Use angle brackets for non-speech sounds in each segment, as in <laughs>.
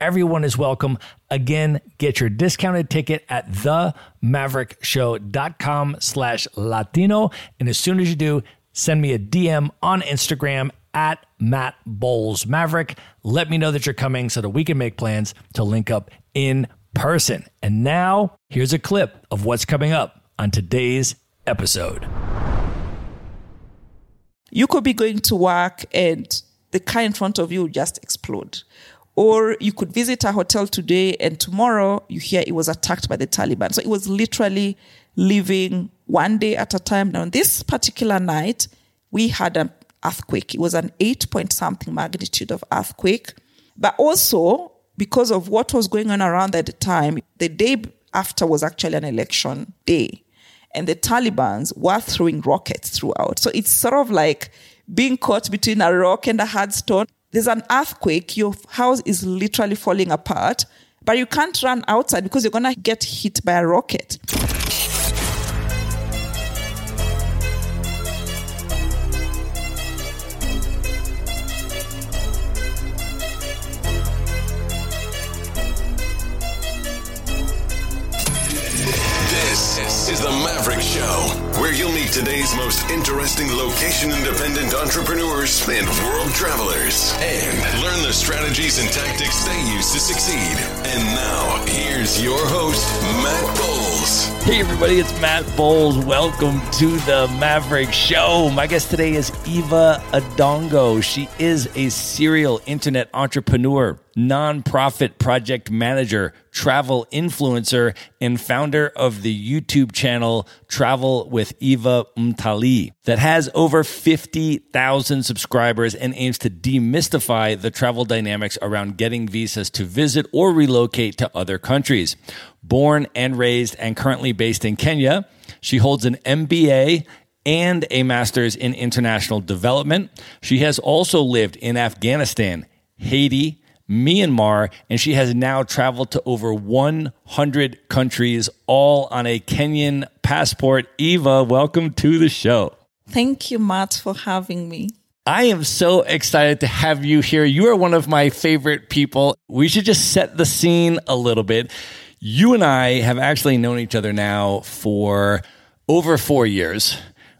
Everyone is welcome. Again, get your discounted ticket at themaverickshow.com slash Latino. And as soon as you do, send me a DM on Instagram at Matt Bowles Maverick. Let me know that you're coming so that we can make plans to link up in person. And now, here's a clip of what's coming up on today's episode. You could be going to work and the car in front of you just explode. Or you could visit a hotel today and tomorrow you hear it was attacked by the Taliban. So it was literally living one day at a time. Now, on this particular night, we had an earthquake. It was an eight point something magnitude of earthquake. But also, because of what was going on around at the time, the day after was actually an election day. And the Taliban's were throwing rockets throughout. So it's sort of like being caught between a rock and a hard stone there's an earthquake, your house is literally falling apart, but you can't run outside because you're going to get hit by a rocket. This is the Maverick Show, where you'll meet today's most interesting location independent entrepreneurs and world travelers and learn the strategies and tactics they use to succeed. And now, here's your host, Matt Bowles. Hey, everybody, it's Matt Bowles. Welcome to the Maverick Show. My guest today is Eva Adongo. She is a serial internet entrepreneur, nonprofit project manager, travel influencer, and founder of the YouTube channel Travel with Eva Mtali that has over 50,000 subscribers and aims to demystify the travel dynamics around getting visas to visit or relocate to other countries. Born and raised and currently based in Kenya, she holds an MBA and a master's in international development. She has also lived in Afghanistan, Haiti, Myanmar, and she has now traveled to over 100 countries, all on a Kenyan passport. Eva, welcome to the show. Thank you, Matt, for having me. I am so excited to have you here. You are one of my favorite people. We should just set the scene a little bit. You and I have actually known each other now for over four years.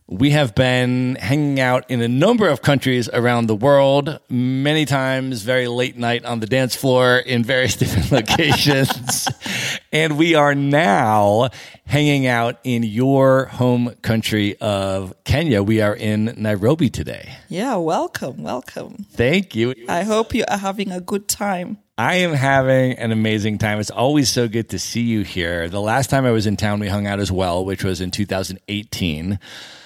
We have been hanging out in a number of countries around the world, many times very late night on the dance floor in various <laughs> different locations. And we are now hanging out in your home country of Kenya. We are in Nairobi today. Yeah, welcome, welcome. Thank you. I hope you are having a good time. I am having an amazing time. It's always so good to see you here. The last time I was in town, we hung out as well, which was in 2018.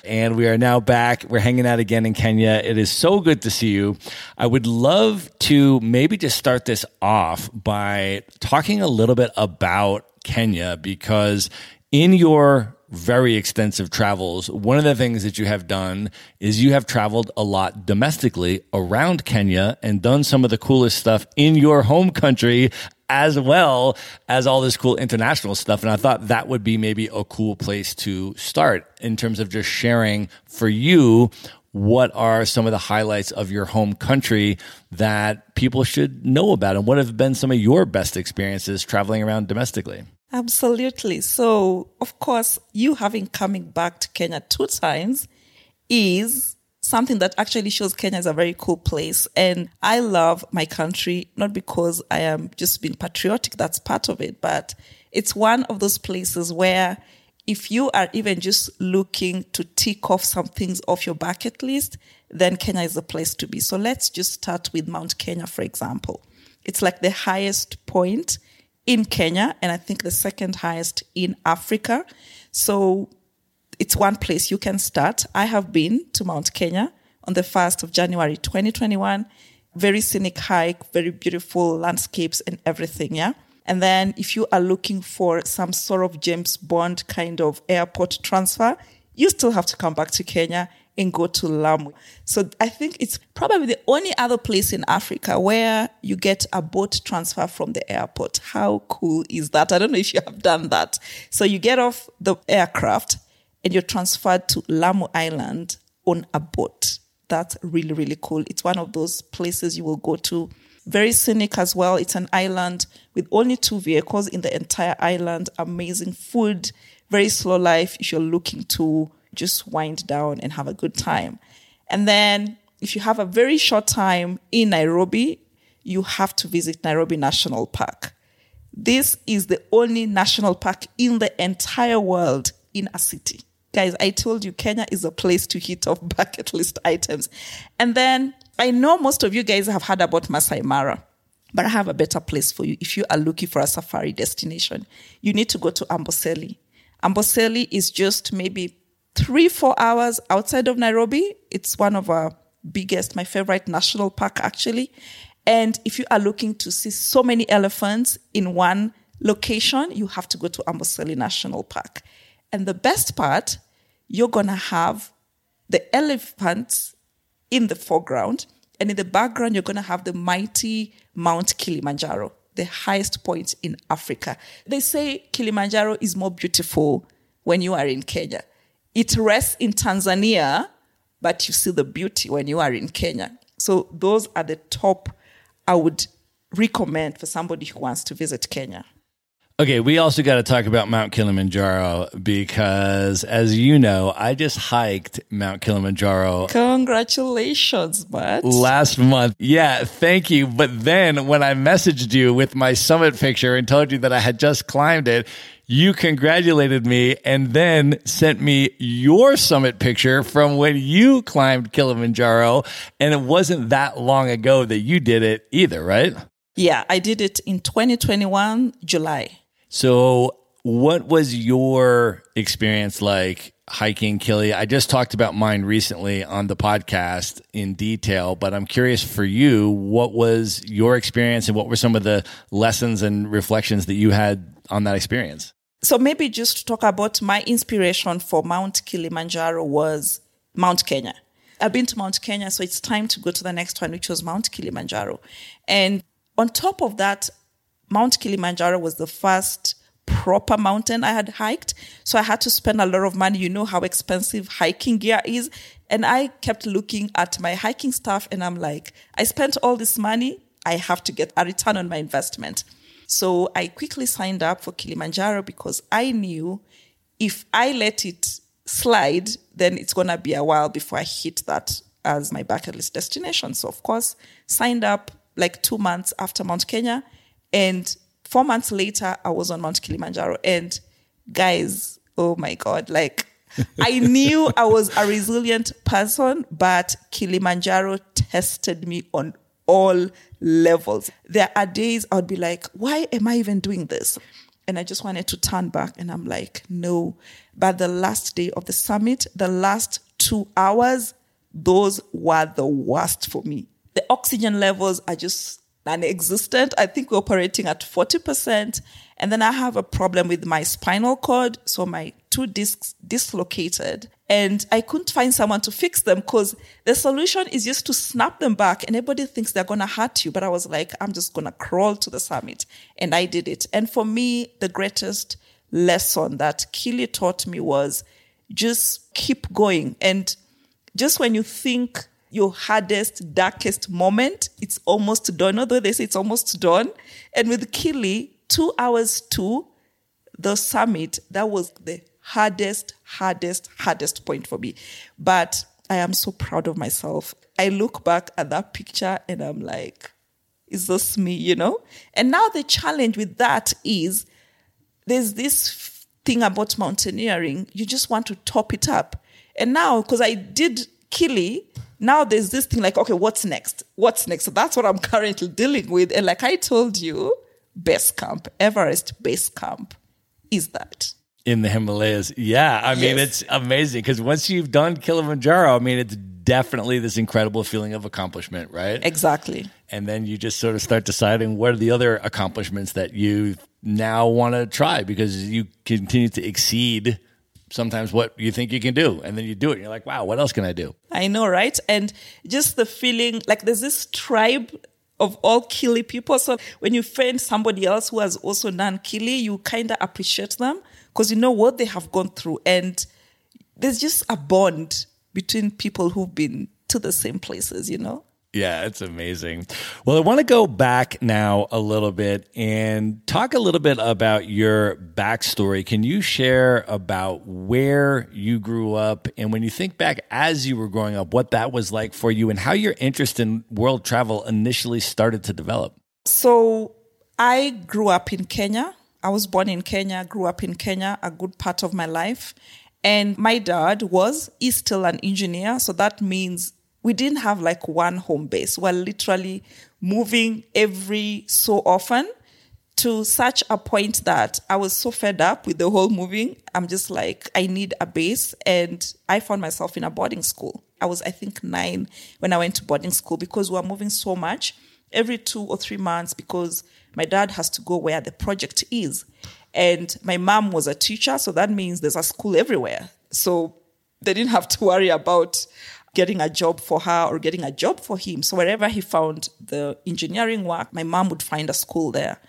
And we are now back. We're hanging out again in Kenya. It is so good to see you. I would love to maybe just start this off by talking a little bit about Kenya because in your very extensive travels, one of the things that you have done is you have traveled a lot domestically around Kenya and done some of the coolest stuff in your home country as well as all this cool international stuff. And I thought that would be maybe a cool place to start in terms of just sharing for you what are some of the highlights of your home country that people should know about and what have been some of your best experiences traveling around domestically Absolutely. So, of course, you having coming back to Kenya two times is something that actually shows Kenya is a very cool place. And I love my country, not because I am just being patriotic, that's part of it, but it's one of those places where if you are even just looking to tick off some things off your bucket list, then Kenya is the place to be. So let's just start with Mount Kenya, for example. It's like the highest point in Kenya, and I think the second highest in Africa. So it's one place you can start. I have been to Mount Kenya on the 1st of January 2021. Very scenic hike, very beautiful landscapes and everything. Yeah. And then if you are looking for some sort of James Bond kind of airport transfer, you still have to come back to Kenya and go to Lamu. So I think it's probably the only other place in Africa where you get a boat transfer from the airport. How cool is that? I don't know if you have done that. So you get off the aircraft and you're transferred to Lamu Island on a boat. That's really, really cool. It's one of those places you will go to. Very scenic as well. It's an island with only two vehicles in the entire island. Amazing food, very slow life if you're looking to just wind down and have a good time. And then if you have a very short time in Nairobi, you have to visit Nairobi National Park. This is the only national park in the entire world in a city. Guys, I told you Kenya is a place to hit off <laughs> bucket list items. And then I know most of you guys have heard about Masai Mara, but I have a better place for you. If you are looking for a safari destination, you need to go to Amboseli. Amboseli is just maybe three, four hours outside of Nairobi. It's one of our biggest, my favorite national park, actually. And if you are looking to see so many elephants in one location, you have to go to Amboseli National Park. And the best part, you're going to have the elephants in the foreground. And in the background, you're going to have the mighty Mount Kilimanjaro, the highest point in Africa. They say Kilimanjaro is more beautiful when you are in Kenya. It rests in Tanzania, but you see the beauty when you are in Kenya. So those are the top I would recommend for somebody who wants to visit Kenya. Okay, we also got to talk about Mount Kilimanjaro because, as you know, I just hiked Mount Kilimanjaro. Congratulations, Matt. Last month. Yeah, thank you. But then when I messaged you with my summit picture and told you that I had just climbed it, you congratulated me and then sent me your summit picture from when you climbed Kilimanjaro. And it wasn't that long ago that you did it either, right? Yeah, I did it in 2021, July. So, what was your experience like hiking Kili? I just talked about mine recently on the podcast in detail, but I'm curious for you, what was your experience and what were some of the lessons and reflections that you had on that experience? So, maybe just to talk about my inspiration for Mount Kilimanjaro was Mount Kenya. I've been to Mount Kenya, so it's time to go to the next one, which was Mount Kilimanjaro. And on top of that, Mount Kilimanjaro was the first proper mountain I had hiked. So I had to spend a lot of money. You know how expensive hiking gear is. And I kept looking at my hiking stuff and I'm like, I spent all this money. I have to get a return on my investment. So I quickly signed up for Kilimanjaro because I knew if I let it slide, then it's going to be a while before I hit that as my bucket list destination. So, of course, signed up like two months after Mount Kenya and four months later, I was on Mount Kilimanjaro. And guys, oh my God, like <laughs> I knew I was a resilient person, but Kilimanjaro tested me on all levels. There are days I would be like, why am I even doing this? And I just wanted to turn back and I'm like, no. But the last day of the summit, the last two hours, those were the worst for me. The oxygen levels are just non-existent. I think we're operating at 40%. And then I have a problem with my spinal cord. So my two discs dislocated and I couldn't find someone to fix them because the solution is just to snap them back and everybody thinks they're going to hurt you. But I was like, I'm just going to crawl to the summit. And I did it. And for me, the greatest lesson that Kili taught me was just keep going. And just when you think your hardest, darkest moment, it's almost done. Although they say it's almost done. And with Kili, two hours to the summit, that was the hardest, hardest, hardest point for me. But I am so proud of myself. I look back at that picture and I'm like, is this me, you know? And now the challenge with that is there's this thing about mountaineering, you just want to top it up. And now, because I did Kili, now there's this thing like, okay, what's next? What's next? So that's what I'm currently dealing with. And like I told you, base camp, Everest base camp is that. in the Himalayas. Yeah, I mean Yes. it's amazing because once you've done Kilimanjaro, I mean it's definitely this incredible feeling of accomplishment, right? Exactly. and then you just sort of start deciding what are the other accomplishments that you now want to try because you continue to exceed sometimes what you think you can do and then you do it you're like wow what else can i do I know, right? And just the feeling like there's this tribe of all Kili people. So when you find somebody else who has also done Kili, you kind of appreciate them because you know what they have gone through. And there's just a bond between people who've been to the same places, you know? Yeah it's amazing well i want to go back now a little bit and talk a little bit about your backstory can you share about where you grew up and when you think back as you were growing up what that was like for you and how your interest in world travel initially started to develop So I grew up in Kenya. I was born in Kenya, grew up in Kenya a good part of my life. And my dad was, is still an engineer. So that means we didn't have like one home base. We're literally moving every so often to such a point that I was so fed up with the whole moving. I'm just like, I need a base. And I found myself in a boarding school. I was, I think, nine when I went to boarding school because we were moving so much every two or three months because my dad has to go where the project is. And my mom was a teacher. So that means there's a school everywhere. So they didn't have to worry about getting a job for her or getting a job for him. So wherever he found the engineering work, my mom would find a school there.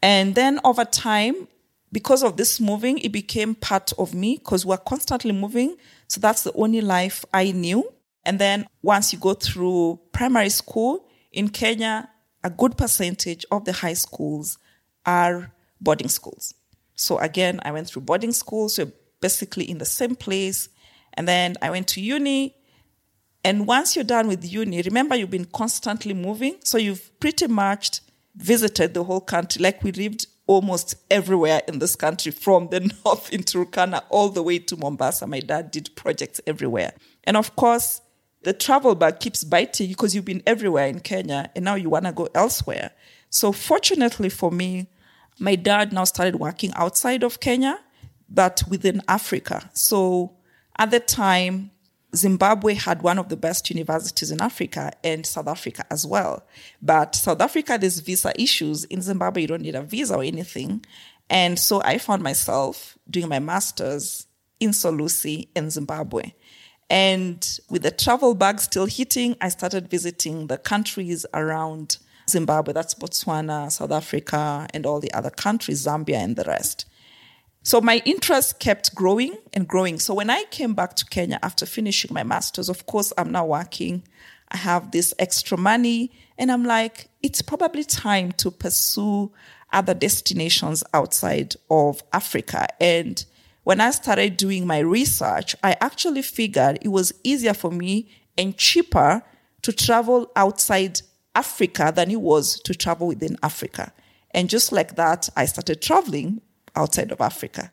And then over time, because of this moving, it became part of me because we're constantly moving. So that's the only life I knew. And then once you go through primary school in Kenya, a good percentage of the high schools are boarding schools. So again, I went through boarding school, so basically in the same place. And then I went to uni. And once you're done with uni, remember you've been constantly moving. So you've pretty much visited the whole country. Like we lived almost everywhere in this country, from the <laughs> north in Turkana all the way to Mombasa. My dad did projects everywhere. And of course, the travel bug keeps biting because you've been everywhere in Kenya and now you want to go elsewhere. So fortunately for me, my dad now started working outside of Kenya, but within Africa. So at the time, Zimbabwe had one of the best universities in Africa and South Africa as well. But South Africa, there's visa issues. In Zimbabwe, you don't need a visa or anything. And so I found myself doing my master's in Solusi in Zimbabwe. And with the travel bug still hitting, I started visiting the countries around Zimbabwe. That's Botswana, South Africa, and all the other countries, Zambia, and the rest. So my interest kept growing and growing. So when I came back to Kenya after finishing my master's, of course, I'm now working. I have this extra money, and I'm like, it's probably time to pursue other destinations outside of Africa. And when I started doing my research, I actually figured it was easier for me and cheaper to travel outside Africa than it was to travel within Africa. And just like that, I started traveling outside of Africa.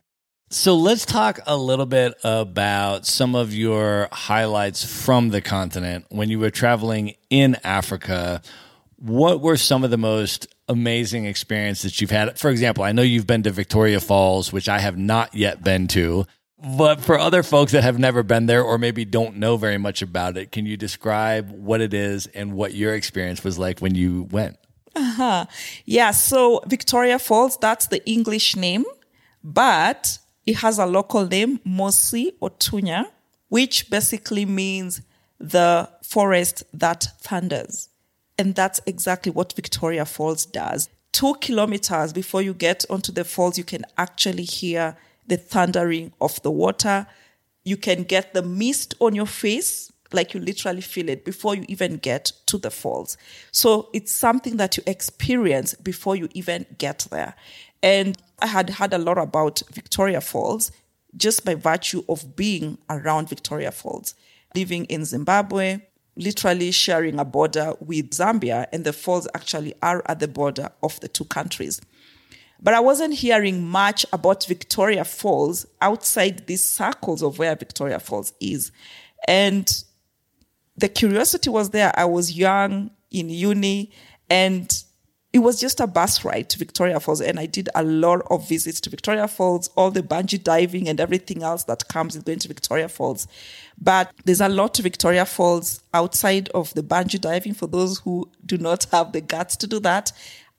So let's talk a little bit about some of your highlights from the continent when you were traveling in Africa. What were some of the most amazing experiences that you've had? For example, I know you've been to Victoria Falls, which I have not yet been to. But for other folks that have never been there or maybe don't know very much about it, can you describe what it is and what your experience was like when you went? Uh-huh. Yeah, so Victoria Falls, that's the English name, but it has a local name, Mosi-oa-Tunya, which basically means the forest that thunders. And that's exactly what Victoria Falls does. Two kilometers before you get onto the falls, you can actually hear the thundering of the water. You can get the mist on your face, like you literally feel it before you even get to the falls. So it's something that you experience before you even get there. And I had heard a lot about Victoria Falls just by virtue of being around Victoria Falls, living in Zimbabwe, literally sharing a border with Zambia, and the falls actually are at the border of the two countries. But I wasn't hearing much about Victoria Falls outside these circles of where Victoria Falls is. And the curiosity was there. I was young in uni and it was just a bus ride to Victoria Falls. And I did a lot of visits to Victoria Falls, all the bungee diving and everything else that comes with going to Victoria Falls. But there's a lot to Victoria Falls outside of the bungee diving for those who do not have the guts to do that,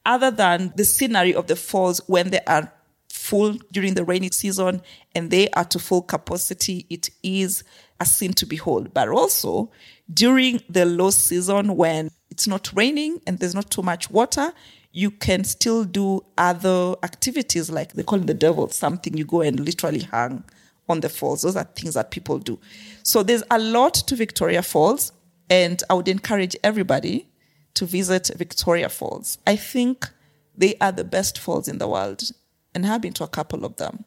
other than the scenery of the falls when they are full during the rainy season and they are to full capacity. It is a scene to behold. But also during the low season when it's not raining and there's not too much water, you can still do other activities like they call it the devil, something you go and literally hang on the falls. Those are things that people do. So there's a lot to Victoria Falls, and I would encourage everybody to visit Victoria Falls. I think they are the best falls in the world, and have been to a couple of them.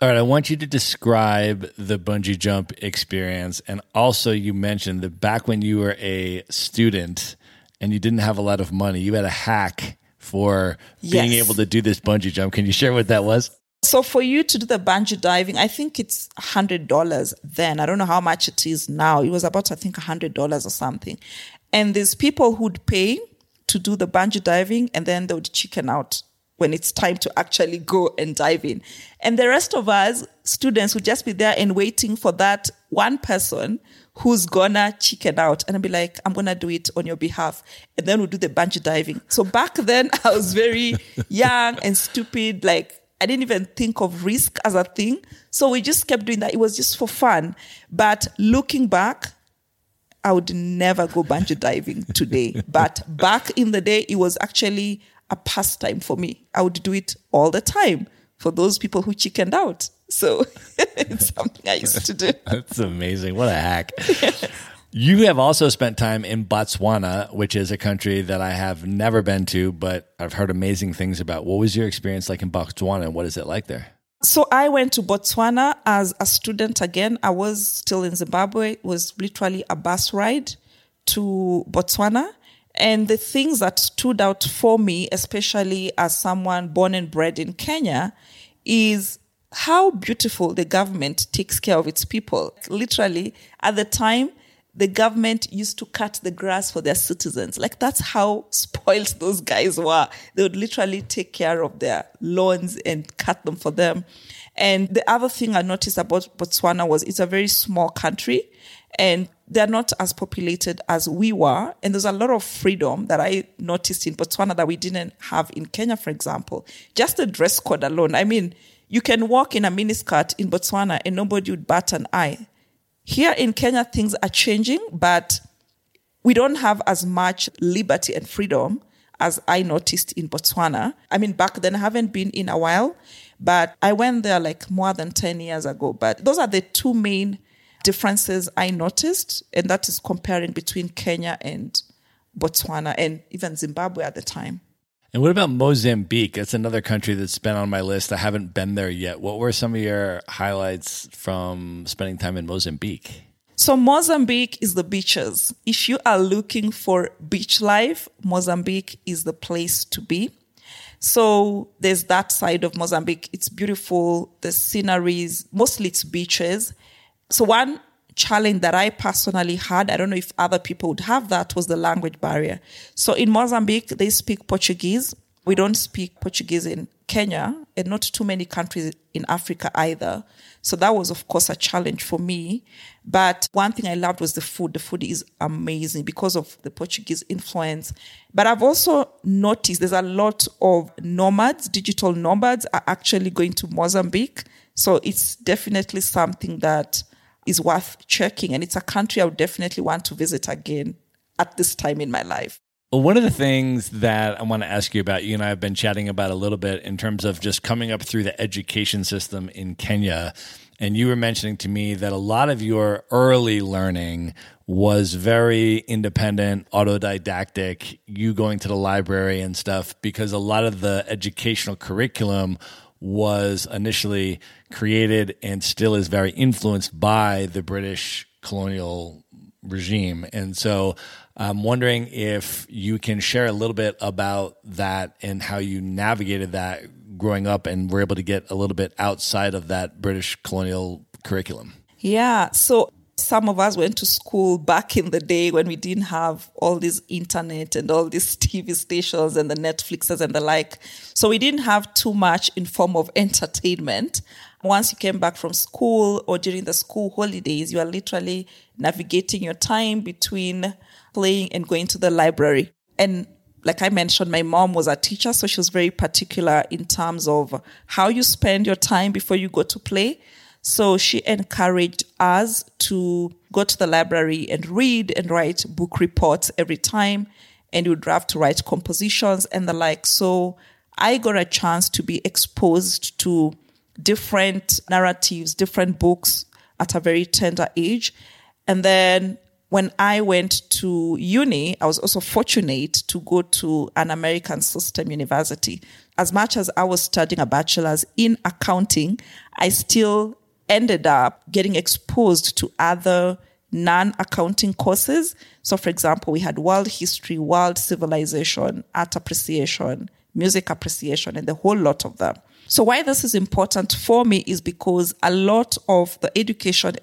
All right, I want you to describe the bungee jump experience. And also, you mentioned that back when you were a student and you didn't have a lot of money, you had a hack for being Yes. able to do this bungee jump. Can you share what that was? So for you to do the bungee diving, I think it's hundred dollars then. I don't know how much it is now. It was about I think hundred dollars or something. And there's people who'd pay to do the bungee diving and then they would chicken out when it's time to actually go and dive in. And the rest of us students would just be there and waiting for that one person who's gonna chicken out and I'd be like, I'm gonna do it on your behalf. And then we'll do the bungee diving. So back then <laughs> I was very young and stupid, like I didn't even think of risk as a thing. So we just kept doing that. It was just for fun. But looking back, I would never go bungee diving today. but back in the day, it was actually a pastime for me. I would do it all the time for those people who chickened out. So <laughs> it's something I used to do. <laughs> That's amazing. What a hack. You have also spent time in Botswana, which is a country that I have never been to, but I've heard amazing things about. What was your experience like in Botswana and what is it like there? So I went to Botswana as a student again. I was still in Zimbabwe. It was literally a bus ride to Botswana. And the things that stood out for me, especially as someone born and bred in Kenya, is how beautiful the government takes care of its people. Literally, at the time, the government used to cut the grass for their citizens. Like that's how <laughs> spoiled those guys were. They would literally take care of their lawns and cut them for them. And the other thing I noticed about Botswana was it's a very small country and they're not as populated as we were. And there's a lot of freedom that I noticed in Botswana that we didn't have in Kenya, for example. Just the dress code alone. I mean, you can walk in a miniskirt in Botswana and nobody would bat an eye. Here in Kenya, things are changing, but we don't have as much liberty and freedom as I noticed in Botswana. I mean, back then, I haven't been in a while, but I went there like more than 10 years ago. But those are the two main differences I noticed, and that is comparing between Kenya and Botswana and even Zimbabwe at the time. And what about Mozambique? That's another country that's been on my list. I haven't been there yet. What were some of your highlights from spending time in Mozambique? So Mozambique is the beaches. If you are looking for beach life, Mozambique is the place to be. So there's that side of Mozambique. It's beautiful. The sceneries, mostly it's beaches. So one challenge that I personally had, I don't know if other people would have that, was the language barrier. So in Mozambique, they speak Portuguese. We don't speak Portuguese in Kenya and not too many countries in Africa either. So that was, of course, a challenge for me. But one thing I loved was the food. The food is amazing because of the Portuguese influence. But I've also noticed there's a lot of nomads, digital nomads are actually going to Mozambique. So it's definitely something that is worth checking. And it's a country I would definitely want to visit again at this time in my life. Well, one of the things that I want to ask you about, you and I have been chatting about a little bit in terms of just coming up through the education system in Kenya. And you were mentioning to me that a lot of your early learning was very independent, autodidactic, you going to the library and stuff, because a lot of the educational curriculum was initially created and still is very influenced by the British colonial regime. And so I'm wondering if you can share a little bit about that and how you navigated that growing up and were able to get a little bit outside of that British colonial curriculum. Yeah. So some of us went to school back in the day when we didn't have all this internet and all these TV stations and the Netflixes and the like. So we didn't have too much in form of entertainment. Once you came back from school or during the school holidays, you are literally navigating your time between playing and going to the library. And like I mentioned, my mom was a teacher, so she was very particular in terms of how you spend your time before you go to play. So she encouraged us to go to the library and read and write book reports every time. And you would have to write compositions and the like. So I got a chance to be exposed to different narratives, different books at a very tender age. And then when I went to uni, I was also fortunate to go to an American system university. As much as I was studying a bachelor's in accounting, I still ended up getting exposed to other non accounting courses. So, for example, we had world history, world civilization, art appreciation, music appreciation, and the whole lot of them. So, why this is important for me is because a lot of the education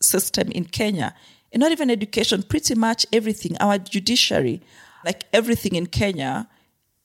system in Kenya and not even education, pretty much everything, our judiciary, like everything in Kenya,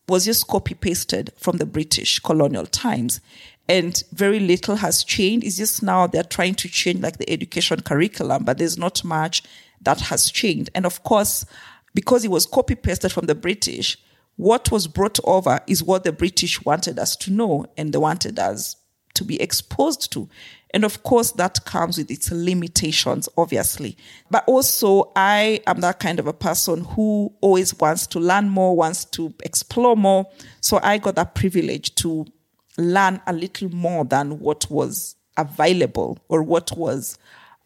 was just copy pasted from the British colonial times. And very little has changed. It's just now they're trying to change like the education curriculum, but there's not much that has changed. And of course, because it was copy pasted from the British, what was brought over is what the British wanted us to know and they wanted us to be exposed to. And of course, that comes with its limitations, obviously. But also, I am that kind of a person who always wants to learn more, wants to explore more. So I got that privilege to learn a little more than what was available or what was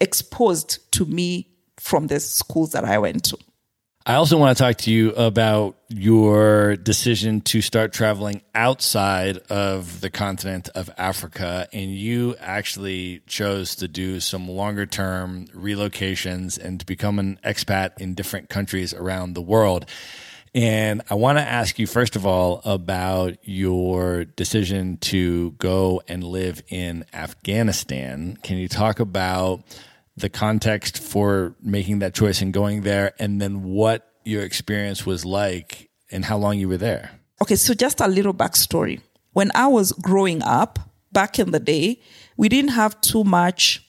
exposed to me from the schools that I went to. I also want to talk to you about your decision to start traveling outside of the continent of Africa. And you actually chose to do some longer term relocations and to become an expat in different countries around the world. And I want to ask you, first of all, about your decision to go and live in Afghanistan. Can you talk about the context for making that choice and going there, and then what your experience was like and how long you were there. Okay, so just a little backstory. When I was growing up back in the day, we didn't have too much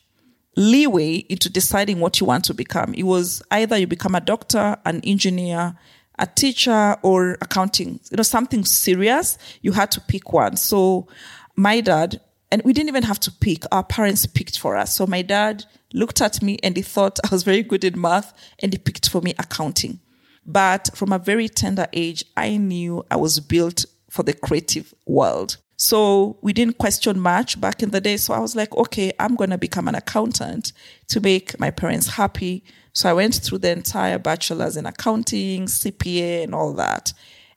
leeway into deciding what you want to become. It was either you become a doctor, an engineer, a teacher, or accounting, you know, something serious. You had to pick one. So my dad, and we didn't even have to pick, our parents picked for us. So my dad looked at me and he thought <laughs> I was very good in math and he picked for me accounting. But from a very tender age, I knew I was built for the creative world. So we didn't question much back in the day. So I was like, okay, I'm going to become an accountant to make my parents happy. So I went through the entire bachelor's in accounting, CPA, and all that.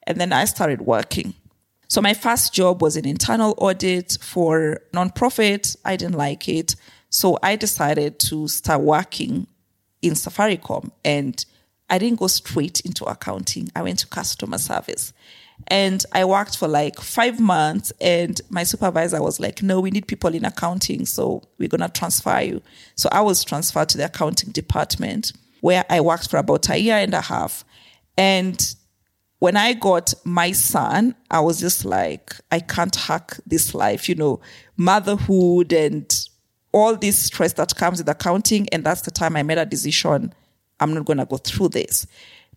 And then I started working. So my first job was an internal audit for nonprofit. I didn't like it. So I decided to start working in Safaricom. And I didn't go straight into accounting. I went to customer service. And I worked for like five months and my supervisor was like, no, we need people in accounting. So we're to transfer you. So I was transferred to the accounting department where I worked for about a year and a half. And when I got my son, I was just like, I can't hack this life, you know, motherhood and all this stress that comes with accounting. And that's the time I made a decision I'm not to go through this.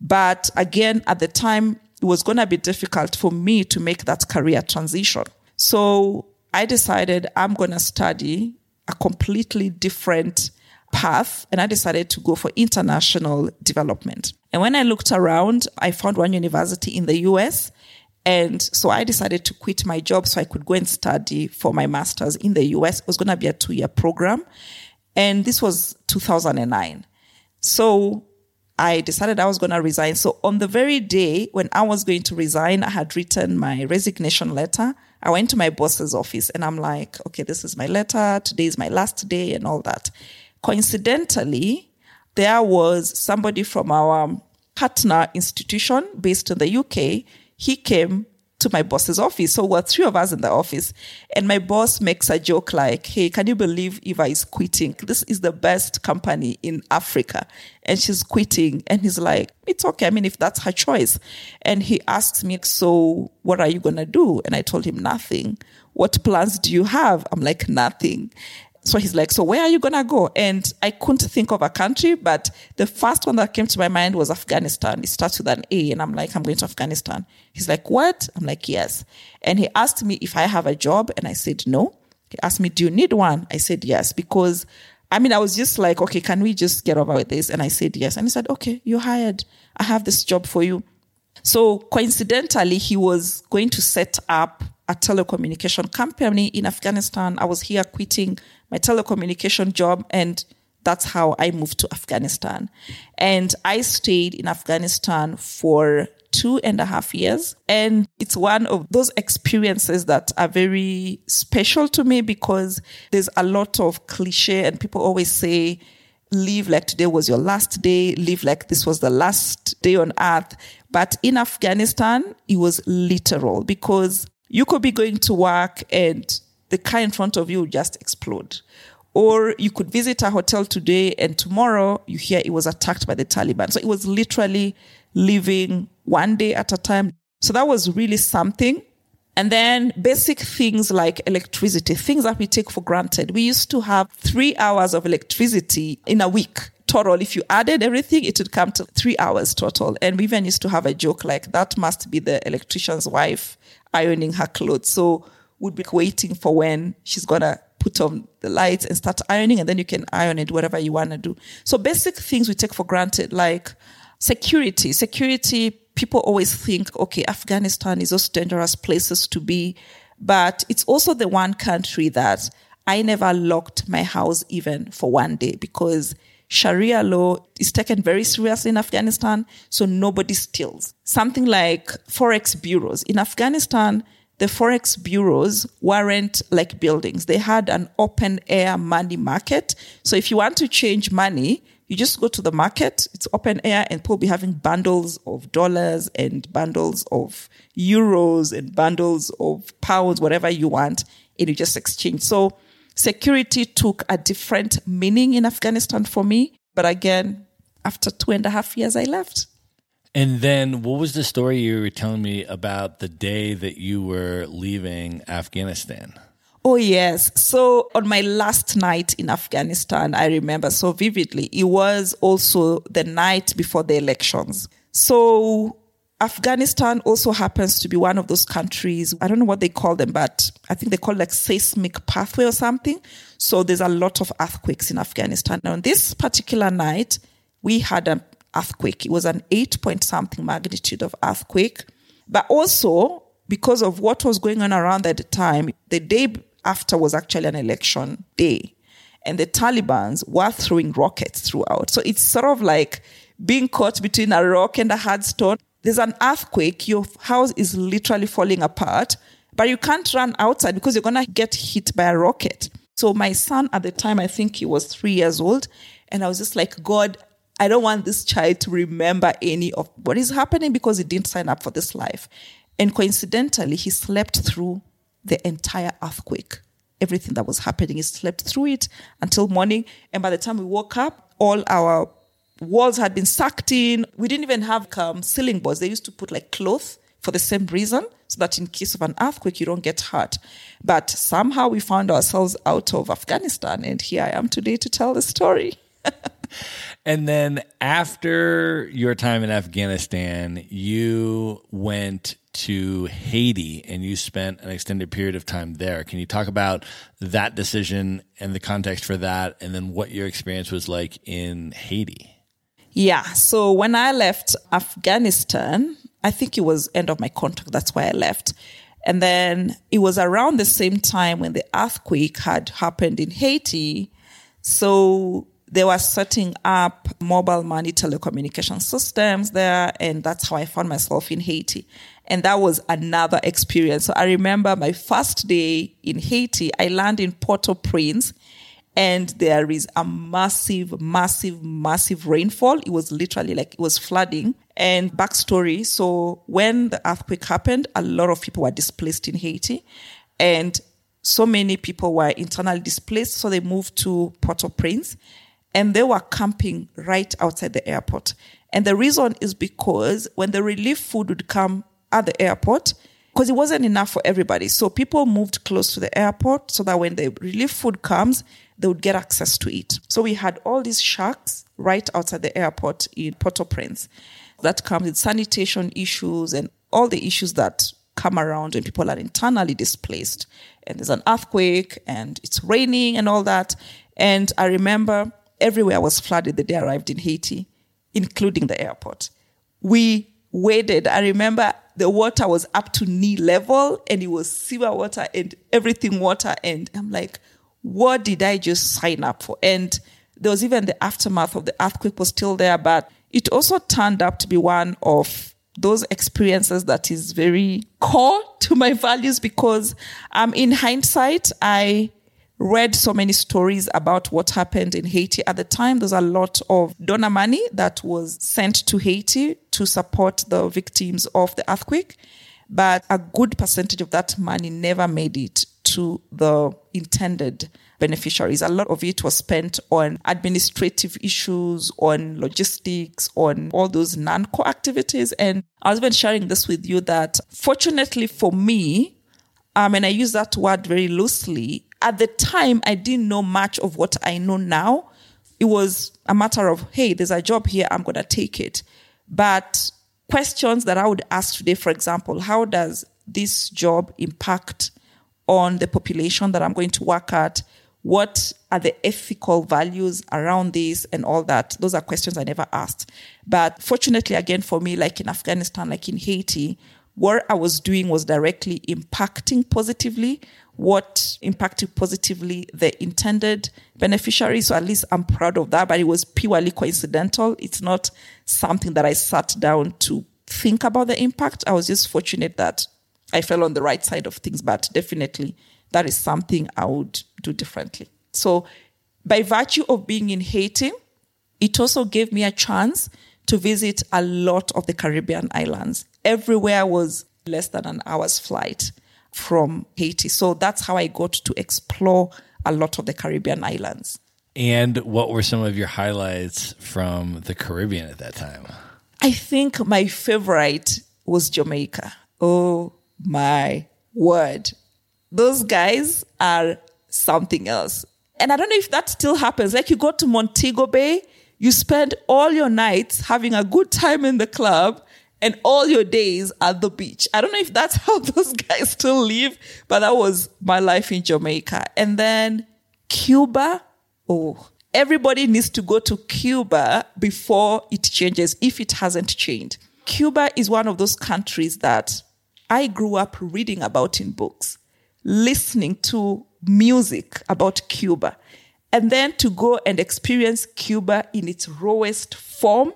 But again, at the time, it was going to be difficult for me to make that career transition. So I decided I'm going to study a completely different path and I decided to go for international development. And when I looked around, I found one university in the US. And so I decided to quit my job so I could go and study for my master's in the US. It was going to be a two year program. And this was 2009. So I decided I was going to resign. So on the very day when I was going to resign, I had written my resignation letter. I went to my boss's office and I'm like, okay, this is my letter. Today is my last day and all that. Coincidentally, there was somebody from our partner institution based in the UK. He came to my boss's office. So we're three of us in the office. And my boss makes a joke like, Hey, can you believe Eva is quitting? This is the best company in Africa. And she's quitting. And he's like, It's okay. I mean, if that's her choice. And he asks me, So what are you going to do? And I told him nothing. What plans do you have? I'm like, Nothing. So he's like, so where are you going to go? And I couldn't think of a country, but the first one that came to my mind was Afghanistan. It starts with an A. And I'm like, I'm going to Afghanistan. He's like, what? I'm like, yes. And he asked me if I have a job. And I said, no. He asked me, do you need one? I said, yes, because I mean, I was just like, okay, can we just get over with this? And I said, yes. And he said, okay, you're hired. I have this job for you. So coincidentally, he was going to set up a telecommunication company in Afghanistan. I was here quitting my telecommunication job and that's how I moved to Afghanistan. And I stayed in Afghanistan for two and a half years. And it's one of those experiences that are very special to me because there's a lot of cliche and people always say, live like today was your last day, live like this was the last day on earth. But in Afghanistan, it was literal because you could be going to work and the car in front of you would just explode. Or you could visit a hotel today and tomorrow you hear it was attacked by the Taliban. So it was literally living one day at a time. So that was really something. And then basic things like electricity, things that we take for granted. We used to have three hours of electricity in a week total. If you added everything, it would come to three hours total. And we even used to have a joke like that must be the electrician's wife ironing her clothes. So we'd be waiting for when she's gonna put on the lights and start ironing and then you can iron it whatever you want to do. So basic things we take for granted like security. Security, people always think, okay, Afghanistan is those dangerous places to be. But it's also the one country that I never locked my house even for one day because Sharia law is taken very seriously in Afghanistan, so nobody steals. Something like forex bureaus. In Afghanistan, the forex bureaus weren't like buildings. They had an open air money market. So if you want to change money, you just go to the market. It's open air and people be having bundles of dollars and bundles of euros and bundles of pounds, whatever you want. And you just exchange. So security took a different meaning in Afghanistan for me. But again, after two and a half years, I left. And then what was the story you were telling me about the day that you were leaving Afghanistan? Oh, yes. So on my last night in Afghanistan, I remember so vividly, it was also the night before the elections. So Afghanistan also happens to be one of those countries. I don't know what they call them, but I think they call it like seismic pathway or something. So there's a lot of earthquakes in Afghanistan. Now, on this particular night, we had an earthquake. It was an eight point something magnitude of earthquake. But also, because of what was going on around at the time, the day after was actually an election day. And the Taliban's were throwing rockets throughout. So it's sort of like being caught between a rock and a hard stone there's an earthquake, your house is literally falling apart, but you can't run outside because you're going to get hit by a rocket. So my son at the time, I think he was three years old. And I was just like, God, I don't want this child to remember any of what is happening because he didn't sign up for this life. And coincidentally, he slept through the entire earthquake. Everything that was happening, he slept through it until morning. And by the time we woke up, all our walls had been sucked in. We didn't even have um, ceiling boards. They used to put like cloth for the same reason, so that in case of an earthquake, you don't get hurt. But somehow we found ourselves out of Afghanistan, and here I am today to tell the story. <laughs> and then after your time in Afghanistan, you went to Haiti and you spent an extended period of time there. Can you talk about that decision and the context for that, and then what your experience was like in Haiti? Yeah. So when I left Afghanistan, I think it was end of my contract. That's why I left. And then it was around the same time when the earthquake had happened in Haiti. So they were setting up mobile money telecommunication systems there. And that's how I found myself in Haiti. And that was another experience. So I remember my first day in Haiti, I landed in Port-au-Prince and there is a massive, massive, massive rainfall. It was literally like it was flooding. And backstory so when the earthquake happened, a lot of people were displaced in Haiti. And so many people were internally displaced. So they moved to Port au Prince and they were camping right outside the airport. And the reason is because when the relief food would come at the airport, because it wasn't enough for everybody. So people moved close to the airport so that when the relief food comes, they would get access to it. So we had all these shacks right outside the airport in Port-au-Prince. That comes with sanitation issues and all the issues that come around when people are internally displaced. And there's an earthquake and it's raining and all that. And I remember everywhere was flooded the day I arrived in Haiti, including the airport. We waded. I remember the water was up to knee level and it was sewer water and everything water. And I'm like, what did I just sign up for? And there was even the aftermath of the earthquake was still there, but it also turned up to be one of those experiences that is very core to my <laughs> values because um, in hindsight, I read so many stories about what happened in Haiti at the time. There's a lot of donor money that was sent to Haiti to support the victims of the earthquake, but a good percentage of that money never made it to the intended beneficiaries. A lot of it was spent on administrative issues, on logistics, on all those non-core activities. And I was even sharing this with you that fortunately for me, um, and I use that word very loosely, at the time I didn't know much of what I know now. It was a matter of, hey, there's a job here, I'm gonna take it. But questions that I would ask today, for example, how does this job impact on the population that I'm going to work at? What are the ethical values around this and all that? Those are questions I never asked. But fortunately, again, for me, like in Afghanistan, like in Haiti, what I was doing was directly impacting positively what impacted positively the intended beneficiary. So at least I'm proud of that, but it was purely coincidental. It's not something that I sat down to think about the impact. I was just fortunate that I fell on the right side of things, but definitely that is something I would do differently. So by virtue of being in Haiti, it also gave me a chance to visit a lot of the Caribbean islands. Everywhere was less than an hour's flight from Haiti. So that's how I got to explore a lot of the Caribbean islands. And what were some of your highlights from the Caribbean at that time? I think my favorite was Jamaica. Oh my word. Those guys are something else. And I don't know if that still happens. Like you go to Montego Bay, you spend all your nights having a good time in the club and all your days at the beach. I don't know if that's <laughs> how those guys still live, but that was my life in Jamaica. And then Cuba. Oh, everybody needs to go to Cuba before it changes, if it hasn't changed. Cuba is one of those countries that I grew up reading about in books, listening to music about Cuba, and then to go and experience Cuba in its rawest form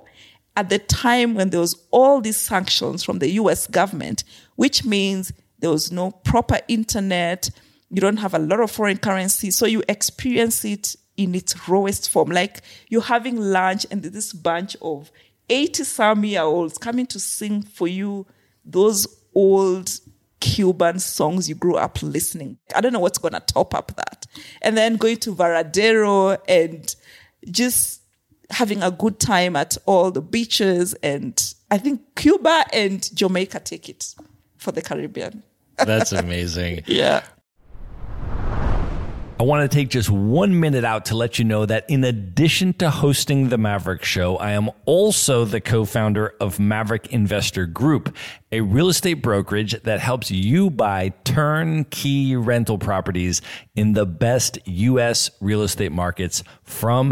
at the time when there was all these sanctions from the US government, which means there was no proper internet, you don't have a lot of foreign currency, so you experience it in its rawest form. Like you're having lunch and this bunch of 80 some year olds coming to sing for you those old Cuban songs you grew up listening. I don't know what's going to top up that. And then going to Varadero and just having a good time at all the beaches. And I think Cuba and Jamaica take it for the Caribbean. <laughs> That's amazing. yeah. I want to take just one minute out to let you know that in addition to hosting the Maverick Show, I am also the co founder of Maverick Investor Group, a real estate brokerage that helps you buy turnkey rental properties in the best U.S. real estate markets from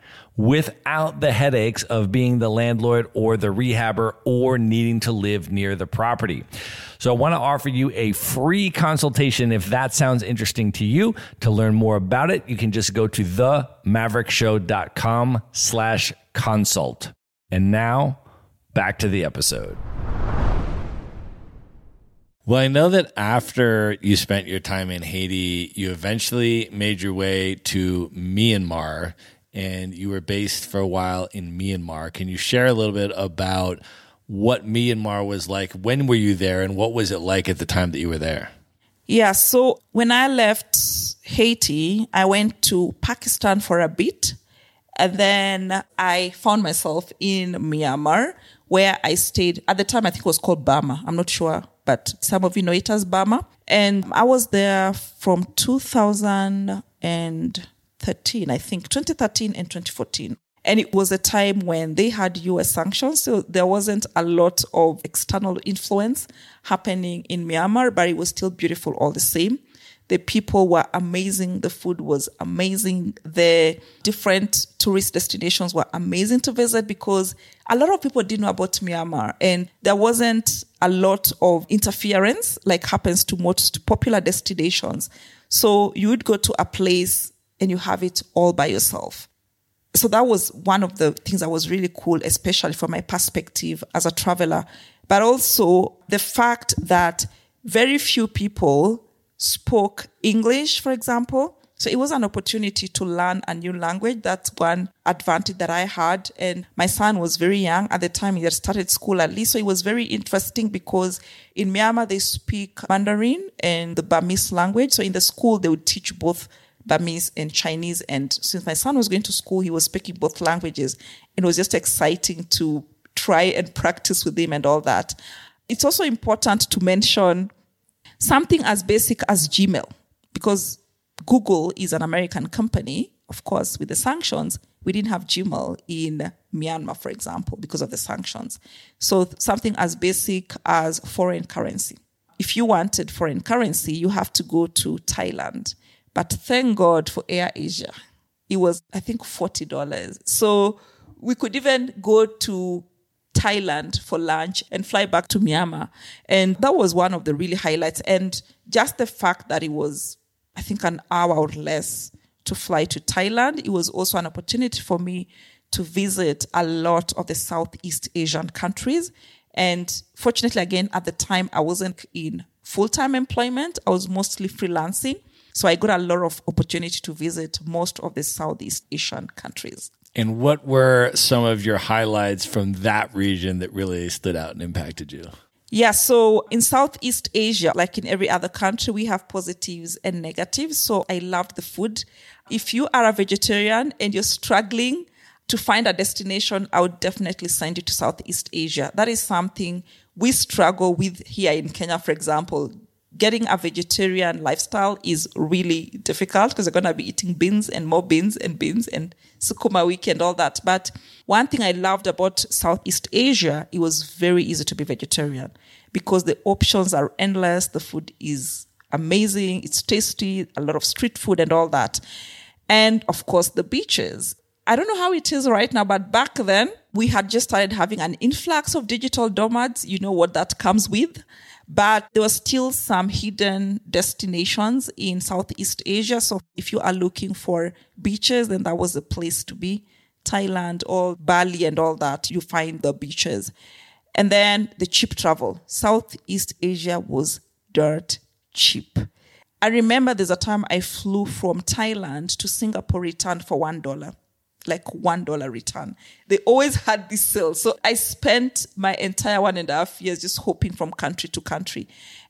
without the headaches of being the landlord or the rehabber or needing to live near the property. So I want to offer you a free consultation if that sounds interesting to you. To learn more about it, you can just go to themaverickshow.com slash consult. And now back to the episode. Well, I know that after you spent your time in Haiti, you eventually made your way to Myanmar and you were based for a while in Myanmar. Can you share a little bit about what Myanmar was like? When were you there and what was it like at the time that you were there? Yeah, so when I left Haiti, I went to Pakistan for a bit. And then I found myself in Myanmar, where I stayed. At the time, I think it was called Burma. I'm not sure, but some of you know it as Burma. And I was there from 2013, I think, 2013 and 2014. And it was a time when they had US sanctions. So there wasn't a lot of external influence happening in Myanmar, but it was still beautiful all the same. The people were amazing. The food was amazing. The different tourist destinations were amazing to visit because a lot of people didn't know about Myanmar and there wasn't a lot of interference like happens to most popular destinations. So you would go to a place and you have it all by yourself. So that was one of the things that was really cool, especially from my perspective as a traveler, but also the fact that very few people spoke English, for example. So it was an opportunity to learn a new language. That's one advantage that I had. And my son was very young at the time. He had started school at least. So it was very interesting because in Myanmar, they speak Mandarin and the Burmese language. So in the school, they would teach both Burmese and Chinese. And since my son was going to school, he was speaking both languages. It was just exciting to try and practice with him and all that. It's also important to mention something as basic as Gmail, because Google is an American company. Of course, with the sanctions, we didn't have Gmail in Myanmar, for example, because of the sanctions. So something as basic as foreign currency. If you wanted foreign currency, you have to go to Thailand. But thank God for Air Asia. It was, I think, $40. So we could even go to Thailand for lunch and fly back to Myanmar. And that was one of the really highlights. And just the fact that it was, I think, an hour or less to fly to Thailand, it was also an opportunity for me to visit a lot of the Southeast Asian countries. And fortunately, again, at the time, I wasn't in full time employment, I was mostly freelancing. So I got a lot of opportunity to visit most of the Southeast Asian countries. And what were some of your highlights from that region that really stood out and impacted you? Yeah, so in Southeast Asia, like in every other country, we have positives and negatives. So I loved the food. If you are a vegetarian and you're struggling to find a destination, I would definitely send you to Southeast Asia. That is something we struggle with here in Kenya, for example getting a vegetarian lifestyle is really difficult because you're going to be eating beans and more beans and beans and sukuma wiki and all that. But one thing I loved about Southeast Asia, it was very easy to be vegetarian because the options are endless. The food is amazing. It's tasty, a lot of street food and all that. And of course, the beaches. I don't know how it is right now, but back then we had just started having an influx of digital nomads. You know what that comes with. But there were still some hidden destinations in Southeast Asia. So if you are looking for beaches, then that was the place to be. Thailand or Bali and all that, you find the beaches. And then the cheap travel. Southeast Asia was dirt cheap. I remember there's a time I flew from Thailand to Singapore, returned for one dollar like one dollar return. They always had this sale. So I spent my entire one and a half years just hopping from country to country.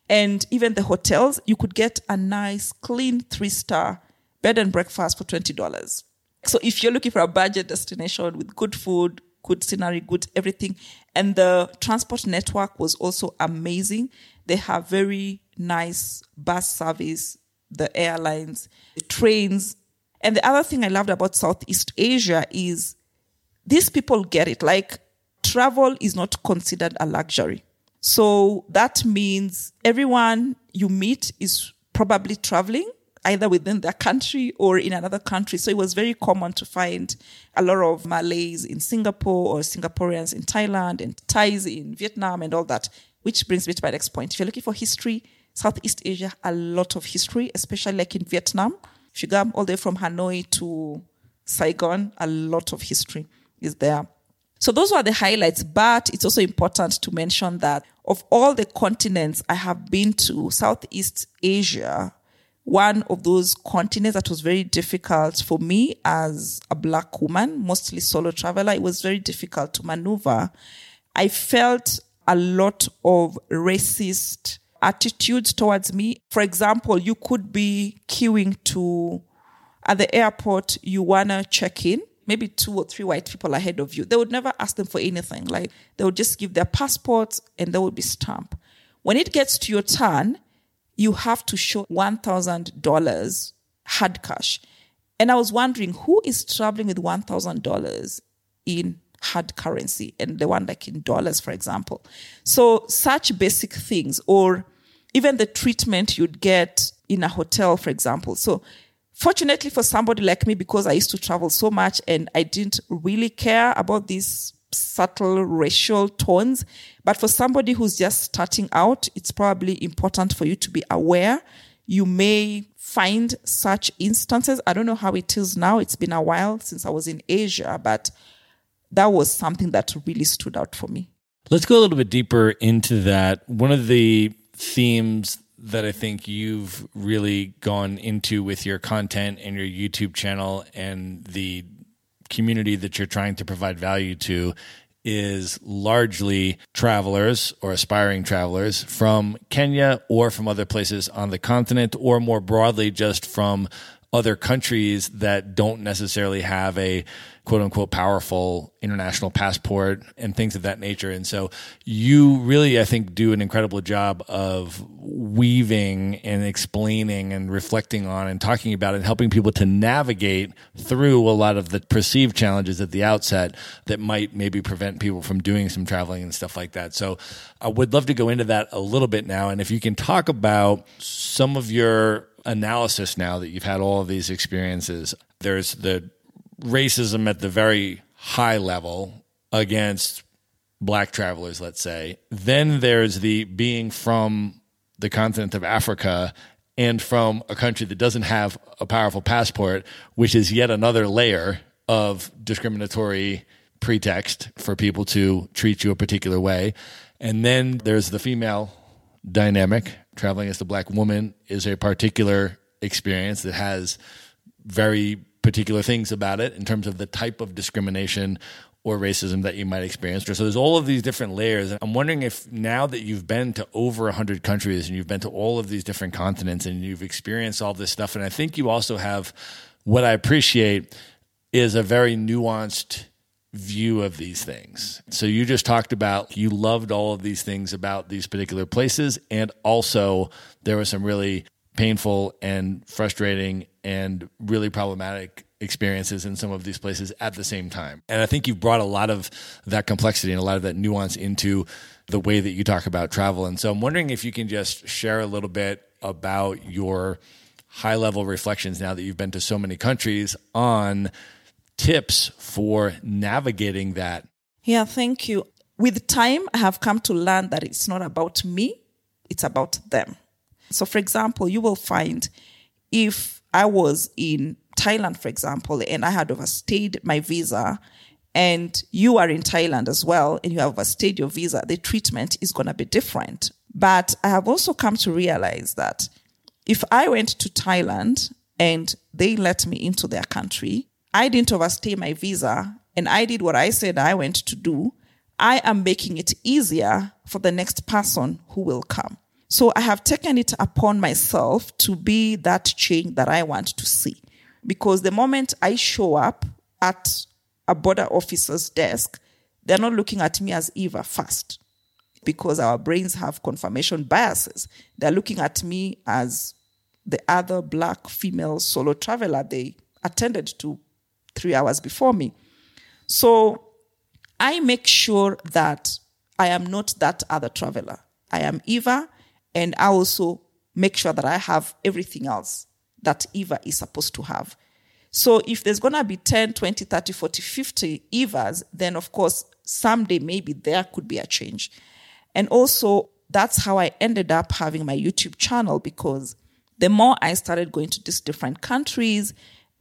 And even the hotels, you could get a nice, clean three star bed and breakfast for $20. So if you're looking for a budget destination with good food, good scenery, good everything, and the transport network was also amazing. They have very nice bus service, the airlines, the trains, and the other thing I loved about Southeast Asia is these people get it. Like travel is not considered a luxury. So that means everyone you meet is probably traveling either within their country or in another country. So it was very common to find a lot of Malays in Singapore or Singaporeans in Thailand and Thais in Vietnam and all that, which brings me to my next point. If you're looking for history, Southeast Asia, a lot of history, especially like in Vietnam. If you go all the way from Hanoi to Saigon, a lot of history is there. So those were the highlights, but it's also important to mention that of all the continents I have been to, Southeast Asia, one of those continents that was very difficult for me as a black woman, mostly solo traveler, it was very difficult to maneuver. I felt a lot of racist attitudes towards me. For example, you could be queuing to at the airport, you wanna check in, maybe two or three white people ahead of you. They would never ask them for anything. Like they would just give their passports and they would be stamped. When it gets to your turn, you have to show $1,000 hard cash. And I was wondering who is traveling with $1,000 in hard currency and the one like in dollars, for example. So such basic things or even the treatment you'd get in a hotel, for example. So fortunately for somebody like me, because I used to travel so much and I didn't really care about these subtle racial tones. But for somebody who's just starting out, it's probably important for you to be aware. You may find such instances. I don't know how it is now. It's been a while since I was in Asia, but that was something that really stood out for me. Let's go a little bit deeper into that. One of the themes that I think you've really gone into with your content and your YouTube channel and the community that you're trying to provide value to is largely travelers or aspiring travelers from Kenya or from other places on the continent, or more broadly, just from other countries that don't necessarily have a quote unquote powerful international passport and things of that nature. And so you really, I think, do an incredible job of weaving and explaining and reflecting on and talking about and helping people to navigate through a lot of the perceived challenges at the outset that might maybe prevent people from doing some traveling and stuff like that. So I would love to go into that a little bit now. And if you can talk about some of your analysis now that you've had all of these experiences, there's the racism at the very high level against black travelers, let's say. Then there's the being from the continent of Africa and from a country that doesn't have a powerful passport, which is yet another layer of discriminatory pretext for people to treat you a particular way. And then there's the female dynamic. Traveling as a black woman is a particular experience that has very particular things about it in terms of the type of discrimination or racism that you might experience. So there's all of these different layers. I'm wondering if now that you've been to over 100 countries and you've been to all of these different continents and you've experienced all this stuff, and I think you also have what I appreciate is a very nuanced view of these things. So you just talked about you loved all of these things about these particular places and also there were some really painful and frustrating and really problematic experiences in some of these places at the same time. And I think you've brought a lot of that complexity and a lot of that nuance into the way that you talk about travel. And so I'm wondering if you can just share a little bit about your high level reflections now that you've been to so many countries on tips for navigating that. Yeah, thank you. With time, I have come to learn that it's not about me, it's about them. So, for example, you will find if I was in Thailand, for example, and I had overstayed my visa, and you are in Thailand as well, and you have overstayed your visa, the treatment is going to be different. But I have also come to realize that if I went to Thailand and they let me into their country, I didn't overstay my visa, and I did what I said I went to do, I am making it easier for the next person who will come. So I have taken it upon myself to be that change that I want to see. Because the moment I show up at a border officer's desk, they're not looking at me as Eva first because our brains have confirmation biases. They're looking at me as the other black female solo traveler they attended to three hours before me. So I make sure that I am not that other traveler. I am Eva and I also make sure that I have everything else that Eva is supposed to have. So if there's going to be 10, 20, 30, 40, 50 Evas, then of course, someday maybe there could be a change. And also, that's how I ended up having my YouTube channel because the more I started going to these different countries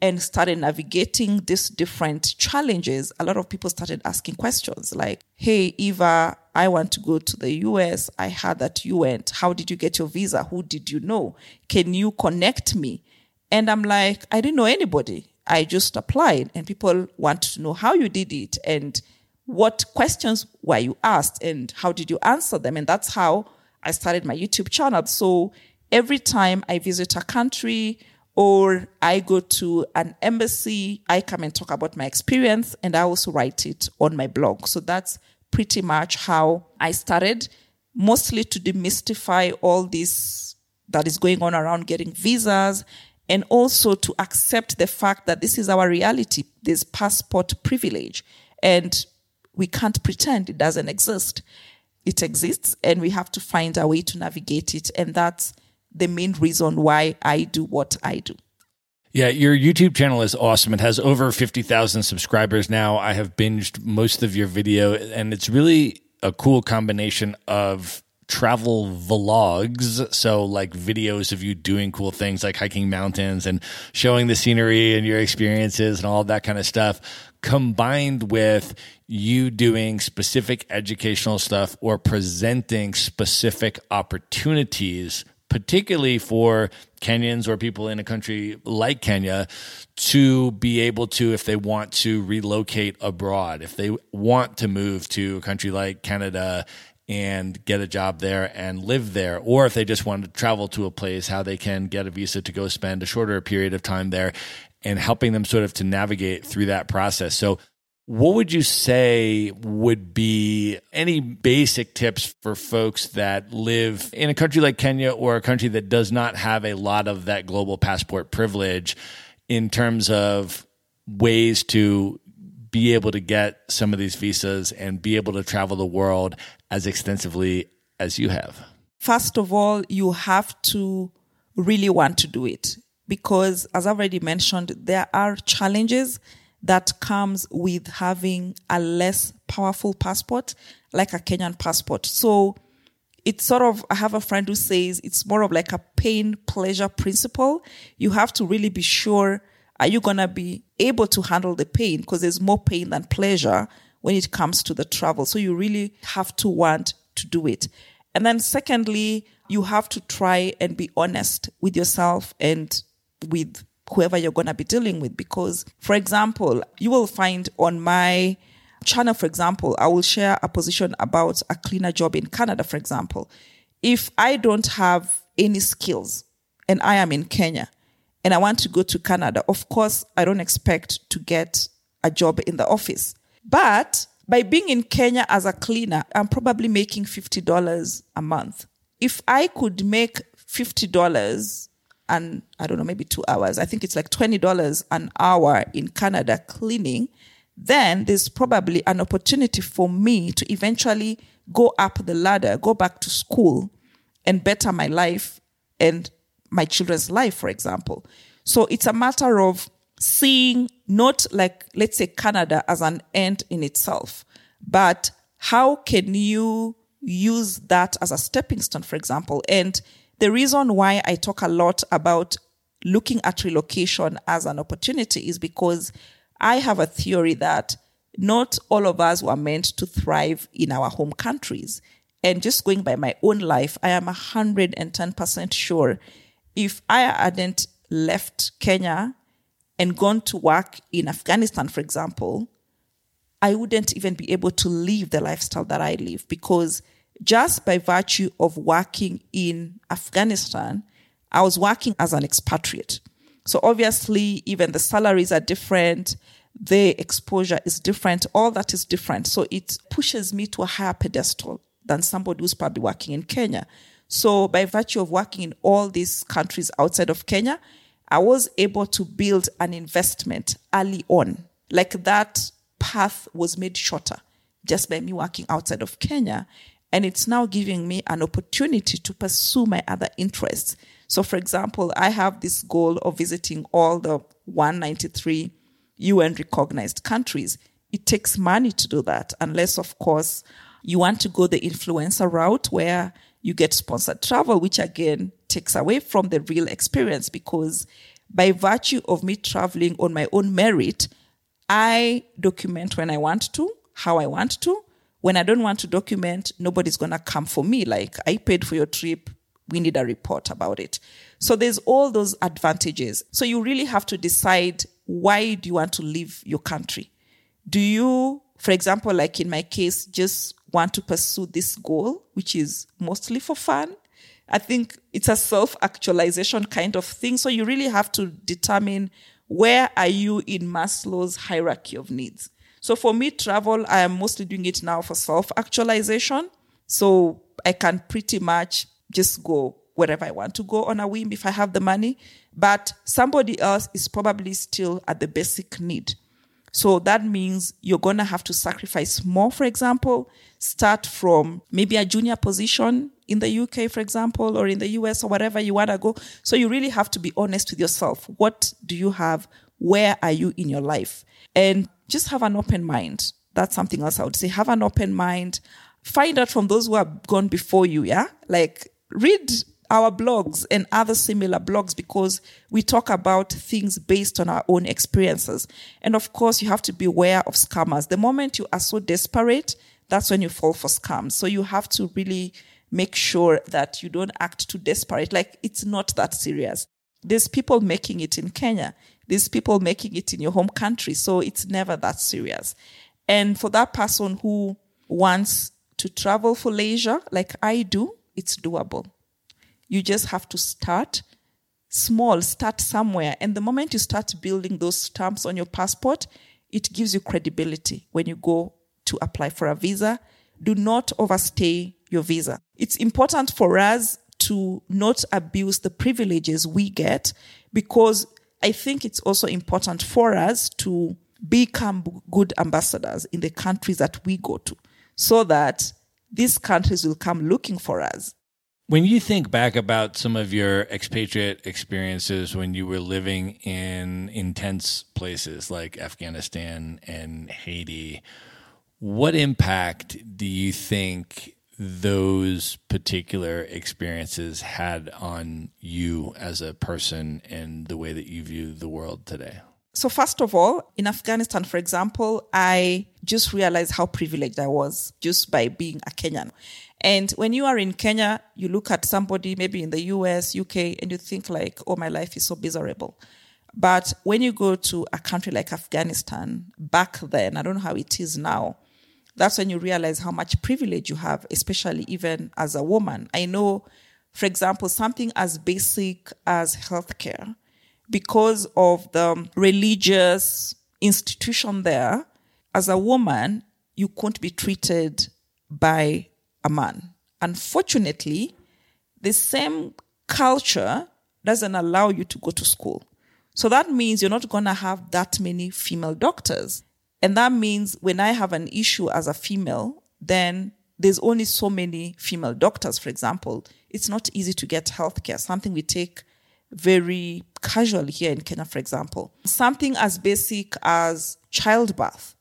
and started navigating these different challenges, a lot of people started asking questions like, Hey, Eva, I want to go to the US. I heard that you went. How did you get your visa? Who did you know? Can you connect me? And I'm like, I didn't know anybody. I just applied and people want to know how you did it and what questions were you asked and how did you answer them? And that's how I started my YouTube channel. So every time I visit a country or I go to an embassy, I come and talk about my experience and I also write it on my blog. So that's pretty much how I started, mostly to demystify all this that is going on around getting visas and also to accept the fact that this is our reality. this passport privilege and we can't pretend it doesn't exist. It exists and we have to find a way to navigate it. And that's the main reason why I do what I do. Yeah, your YouTube channel is awesome. It has over 50,000 subscribers now. I have binged most of your video, and it's really a cool combination of travel vlogs. So, like videos of you doing cool things like hiking mountains and showing the scenery and your experiences and all that kind of stuff, combined with you doing specific educational stuff or presenting specific opportunities particularly for Kenyans or people in a country like Kenya to be able to, if they want to relocate abroad, if they want to move to a country like Canada and get a job there and live there, or if they just want to travel to a place, how they can get a visa to go spend a shorter period of time there and helping them sort of to navigate through that process. So what would you say would be any basic tips for folks that live in a country like Kenya or a country that does not have a lot of that global passport privilege in terms of ways to be able to get some of these visas and be able to travel the world as extensively as you have? First of all, you have to really want to do it because, as I've already mentioned, there are challenges that comes with having a less powerful passport, like a Kenyan passport. So it's sort of, I have a friend who says it's more of like a pain pleasure principle. You have to really be sure, are you going to be able to handle the pain? Because there's more pain than pleasure when it comes to the travel. So you really have to want to do it. And then secondly, you have to try and be honest with yourself and with whoever you're going to be dealing with. Because, for example, you will find on my channel, for example, I will share a position about a cleaner job in Canada, for example. If I don't have any skills and I am in Kenya and I want to go to Canada, of course, I don't expect to get a job in the office. But by being in Kenya as a cleaner, I'm probably making $50 a month. If I could make $50 and I don't know, maybe two hours. I think it's like $20 an hour in Canada cleaning. Then there's probably an opportunity for me to eventually go up the ladder, go back to school and better my life and my children's life, for example. So it's a matter of seeing not like, let's say Canada as an end in itself, but how can you use that as a stepping stone, for example? And the reason why I talk a lot about looking at relocation as an opportunity is because I have a theory that not all of us were meant to thrive in our home countries. And just going by my own life, I am 110% sure if I hadn't left Kenya and gone to work in Afghanistan, for example, I wouldn't even be able to live the lifestyle that I live because just by virtue of working in Afghanistan, I was working as an expatriate. So obviously, even the salaries are different, the exposure is different, all that is different. So it pushes me to a higher pedestal than somebody who's probably working in Kenya. So by virtue of working in all these countries outside of Kenya, I was able to build an investment early on. Like that path was made shorter just by me working outside of Kenya. And it's now giving me an opportunity to pursue my other interests. So, for example, I have this goal of visiting all the 193 UN recognized countries. It takes money to do that, unless, of course, you want to go the influencer route where you get sponsored travel, which again takes away from the real experience because by virtue of me traveling on my own merit, I document when I want to, how I want to. When I don't want to document, nobody's going to come for me. Like, I paid for your trip. We need a report about it. So there's all those advantages. So you really have to decide why do you want to leave your country? Do you, for example, like in my case, just want to pursue this goal, which is mostly for fun? I think it's a self actualization kind of thing. So you really have to determine where are you in Maslow's hierarchy of needs. So for me, travel, I am mostly doing it now for self actualization. So I can pretty much just go wherever I want to go on a whim if I have the money. But somebody else is probably still at the basic need. So that means you're going to have to sacrifice more, for example, start from maybe a junior position in the UK, for example, or in the US or wherever you want to go. So you really have to be honest with yourself. What do you have? Where are you in your life? And just have an open mind. That's something else I would say. Have an open mind. Find out from those who have gone before you. Yeah. Like read our blogs and other similar blogs because we talk about things based on our own experiences. And of course, you have to be aware of scammers. The moment you are so desperate, that's when you fall for scams. So you have to really make sure that you don't act too desperate. Like it's not that serious. There's people making it in Kenya. There's people making it in your home country. So it's never that serious. And for that person who wants to travel for leisure, like I do, it's doable. You just have to start small, start somewhere. And the moment you start building those stamps on your passport, it gives you credibility when you go to apply for a visa. Do not overstay your visa. It's important for us to not abuse the privileges we get because I think it's also important for us to become good ambassadors in the countries that we go to so that these countries will come looking for us. When you think back about some of your expatriate experiences when you were living in intense places like Afghanistan and Haiti, what impact do you think those particular experiences had on you as a person and the way that you view the world today? So, first of all, in Afghanistan, for example, I just realized how privileged I was just by being a Kenyan. And when you are in Kenya, you look at somebody maybe in the US, UK, and you think like, oh, my life is so miserable. But when you go to a country like Afghanistan, back then, I don't know how it is now, that's when you realize how much privilege you have, especially even as a woman. I know, for example, something as basic as healthcare, because of the religious institution there, as a woman, you couldn't be treated by a man. Unfortunately, the same culture doesn't allow you to go to school. So that means you're not going to have that many female doctors. And that means when I have an issue as a female, then there's only so many female doctors, for example. It's not easy to get healthcare, something we take very casually here in Kenya, for example. Something as basic as childbirth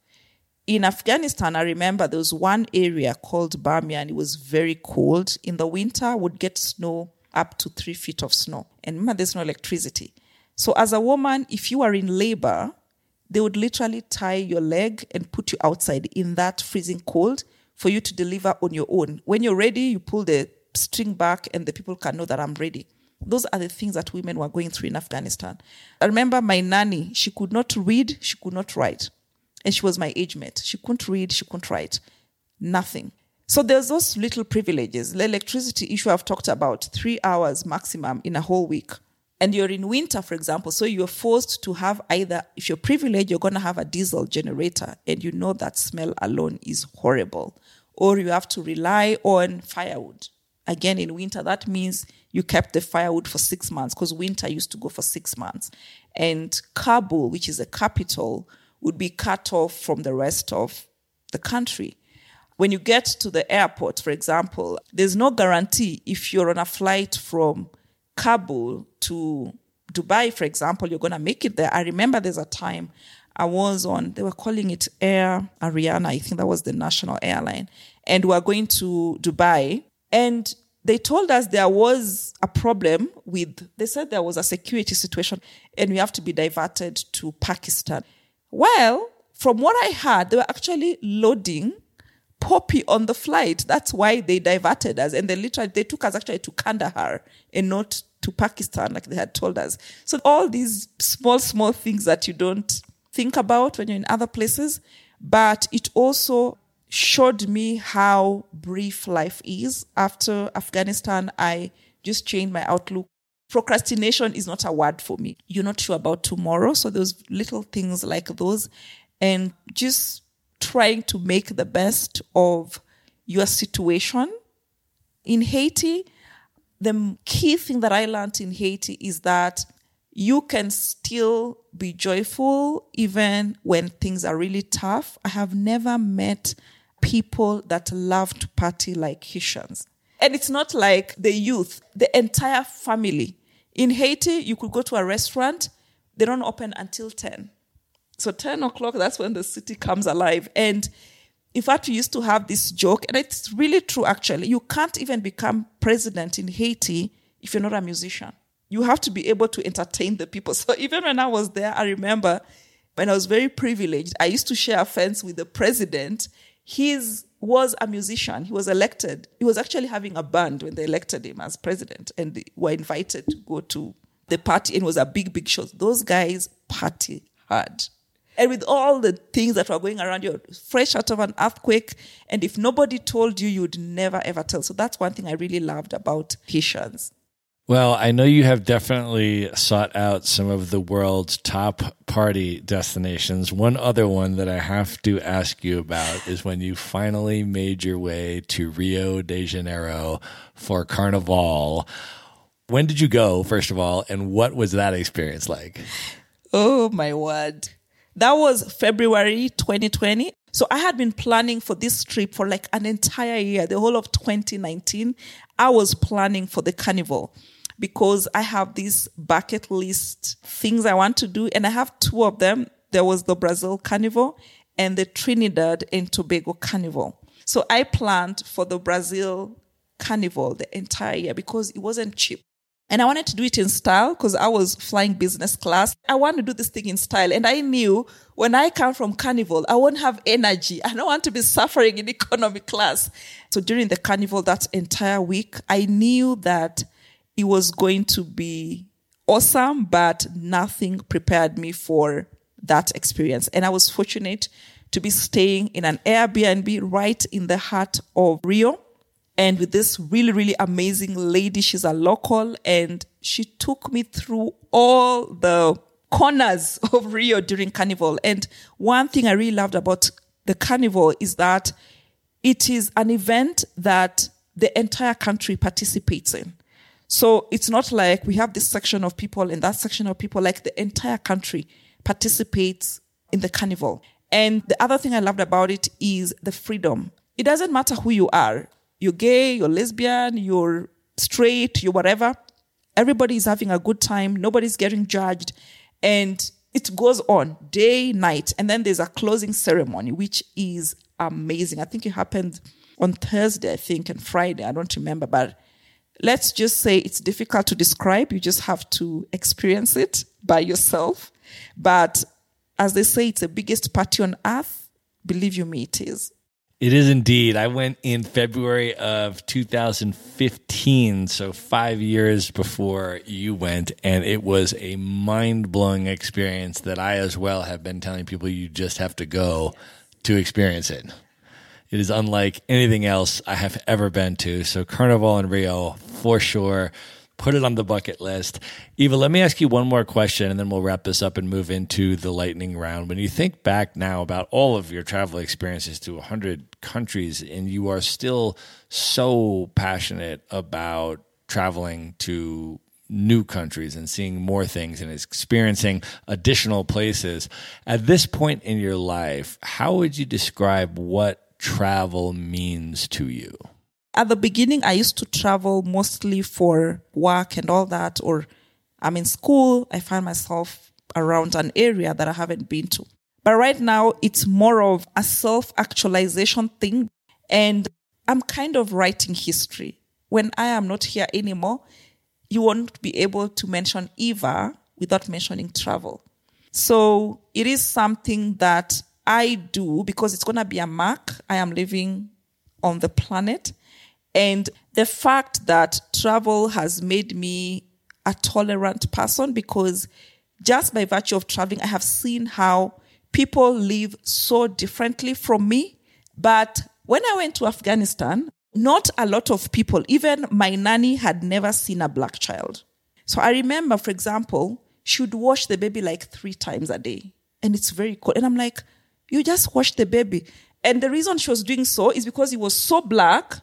in Afghanistan, I remember there was one area called Bamyan. It was very cold. In the winter, would get snow up to three feet of snow. And remember, there's no electricity. So as a woman, if you are in labor, they would literally tie your leg and put you outside in that freezing cold for you to deliver on your own. When you're ready, you pull the string back and the people can know that I'm ready. Those are the things that women were going through in Afghanistan. I remember my nanny, she could not read, she could not write and she was my age mate. She couldn't read, she couldn't write, nothing. So there's those little privileges. The electricity issue I've talked about, three hours maximum in a whole week. And you're in winter, for example, so you're forced to have either, if you're privileged, you're going to have a diesel generator, and you know that smell alone is horrible. Or you have to rely on firewood. Again, in winter, that means you kept the firewood for six months because winter used to go for six months. And Kabul, which is the capital, would be cut off from the rest of the country. when you get to the airport, for example, there's no guarantee if you're on a flight from Kabul to Dubai, for example, you're going to make it there. I remember there's a time I was on, they were calling it Air Ariana. I think that was the national airline. And we are going to Dubai. And they told us there was a problem with, they said there was a security situation and we have to be diverted to Pakistan. Well, from what I heard, they were actually loading poppy on the flight. That's why they diverted us. And they literally, they took us actually to Kandahar and not to Pakistan, like they had told us. So all these small, small things that you don't think about when you're in other places, but it also showed me how brief life is. After Afghanistan, I just changed my outlook. Procrastination is not a word for me. You're not sure about tomorrow. So those little things like those and just trying to make the best of your situation. In Haiti, the key thing that I learned in Haiti is that you can still be joyful even when things are really tough. I have never met people that love to party like Haitians. And it's not like the youth, the entire family. In Haiti, you could go to a restaurant, they don't open until 10. So 10 o'clock, that's when the city comes alive. And in fact, we used to have this joke, and it's really true actually. You can't even become president in Haiti if you're not a musician you have to be able to entertain the people. <laughs> So even when I was there, I remember when I was very privileged, I used to share a fence with the president. He was a musician. He was elected. He was actually having a band when they elected him as president and were invited to go to the party and it was a big, big show. Those guys party hard. And with all the things that were going around, you're fresh out of an earthquake. And if nobody told you, you'd never ever tell. So that's one thing I really loved about Haitians. Well, I know you have definitely sought out some of the world's top party destinations. One other one that I have to ask you about is when you finally made your way to Rio de Janeiro for Carnival. When did you go, first of all, and what was that experience like? Oh, my word. That was February 2020. So I had been planning for this trip for like an entire year, the whole of 2019. I was planning for the carnival because I have these bucket list things I want to do, and I have two of them. There was the Brazil Carnival and the Trinidad and Tobago Carnival. So I planned for the Brazil Carnival the entire year because it wasn't cheap. And I wanted to do it in style because I was flying business class. I want to do this thing in style. And I knew when I come from carnival, I won't have energy. I don't want to be suffering in economy class. So during the carnival, that entire week, I knew that it was going to be awesome, but nothing prepared me for that experience. And I was fortunate to be staying in an Airbnb right in the heart of Rio. And with this really, really amazing lady, she's a local and she took me through all the corners <laughs> of Rio during carnival. And one thing I really loved about the carnival is that it is an event that the entire country participates in. So it's not like we have this section of people and that section of people, like the entire country participates in the carnival. And the other thing I loved about it is the freedom. It doesn't matter who you are. You're gay, you're lesbian, you're straight, you're whatever. Everybody is having a good time. Nobody's getting judged. And it goes on day, night. And then there's a closing ceremony, which is amazing. I think it happened on Thursday, I think, and Friday. I don't remember, but let's just say it's difficult to describe. You just have to experience it by yourself. But as they say, it's the biggest party on earth. Believe you me, it is. It is indeed. I went in February of 2015, so five years before you went, and it was a mind blowing experience that I as well have been telling people you just have to go to experience it. It is unlike anything else I have ever been to. So Carnival in Rio, for sure. Put it on the bucket list. Eva, let me ask you one more question and then we'll wrap this up and move into the lightning round. When you think back now about all of your travel experiences to 100 countries and you are still so passionate about traveling to new countries and seeing more things and experiencing additional places. At this point in your life, how would you describe what travel means to you? At the beginning, I used to travel mostly for work and all that, or I'm in school, I find myself around an area that I haven't been to. But right now, it's more of a self actualization thing. And I'm kind of writing history. When I am not here anymore, you won't be able to mention Eva without mentioning travel. So it is something that I do because it's going to be a mark. I am living on the planet. And the fact that travel has made me a tolerant person because just by virtue of traveling, I have seen how people live so differently from me. But when I went to Afghanistan, not a lot of people, even my nanny had never seen a black child. So I remember, for example, she would wash the baby like three times a day. And it's very cold. And I'm like, you just wash the baby. And the reason she was doing so is because he was so black,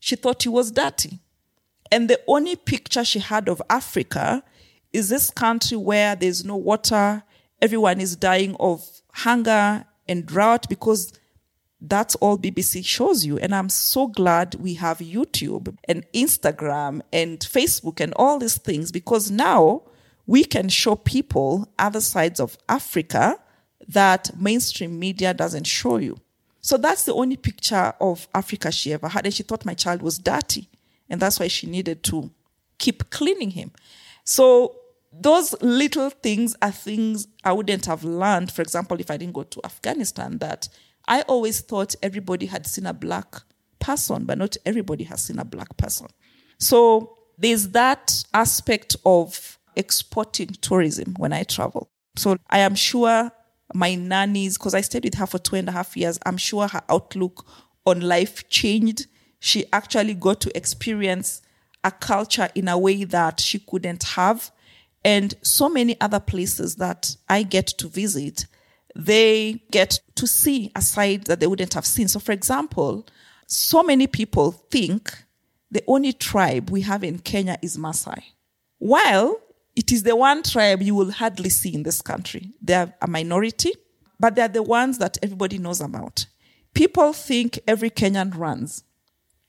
she thought he was dirty. And the only picture she had of Africa is this country where there's no water, everyone is dying of hunger and drought because that's all BBC shows you. And I'm so glad we have YouTube and Instagram and Facebook and all these things because now we can show people other sides of Africa that mainstream media doesn't show you. So that's the only picture of Africa she ever had. And she thought my child was dirty. And that's why she needed to keep cleaning him. So those little things are things I wouldn't have learned, for example, if I didn't go to Afghanistan, that I always thought everybody had seen a black person, but not everybody has seen a black person. So there's that aspect of exporting tourism when I travel. So I am sure my nannies, because I stayed with her for two and a half years, I'm sure her outlook on life changed. She actually got to experience a culture in a way that she couldn't have. And so many other places that I get to visit, they get to see a side that they wouldn't have seen. So, for example, so many people think the only tribe we have in Kenya is Maasai. While it is the one tribe you will hardly see in this country. They're a minority, but they're the ones that everybody knows about. People think every Kenyan runs.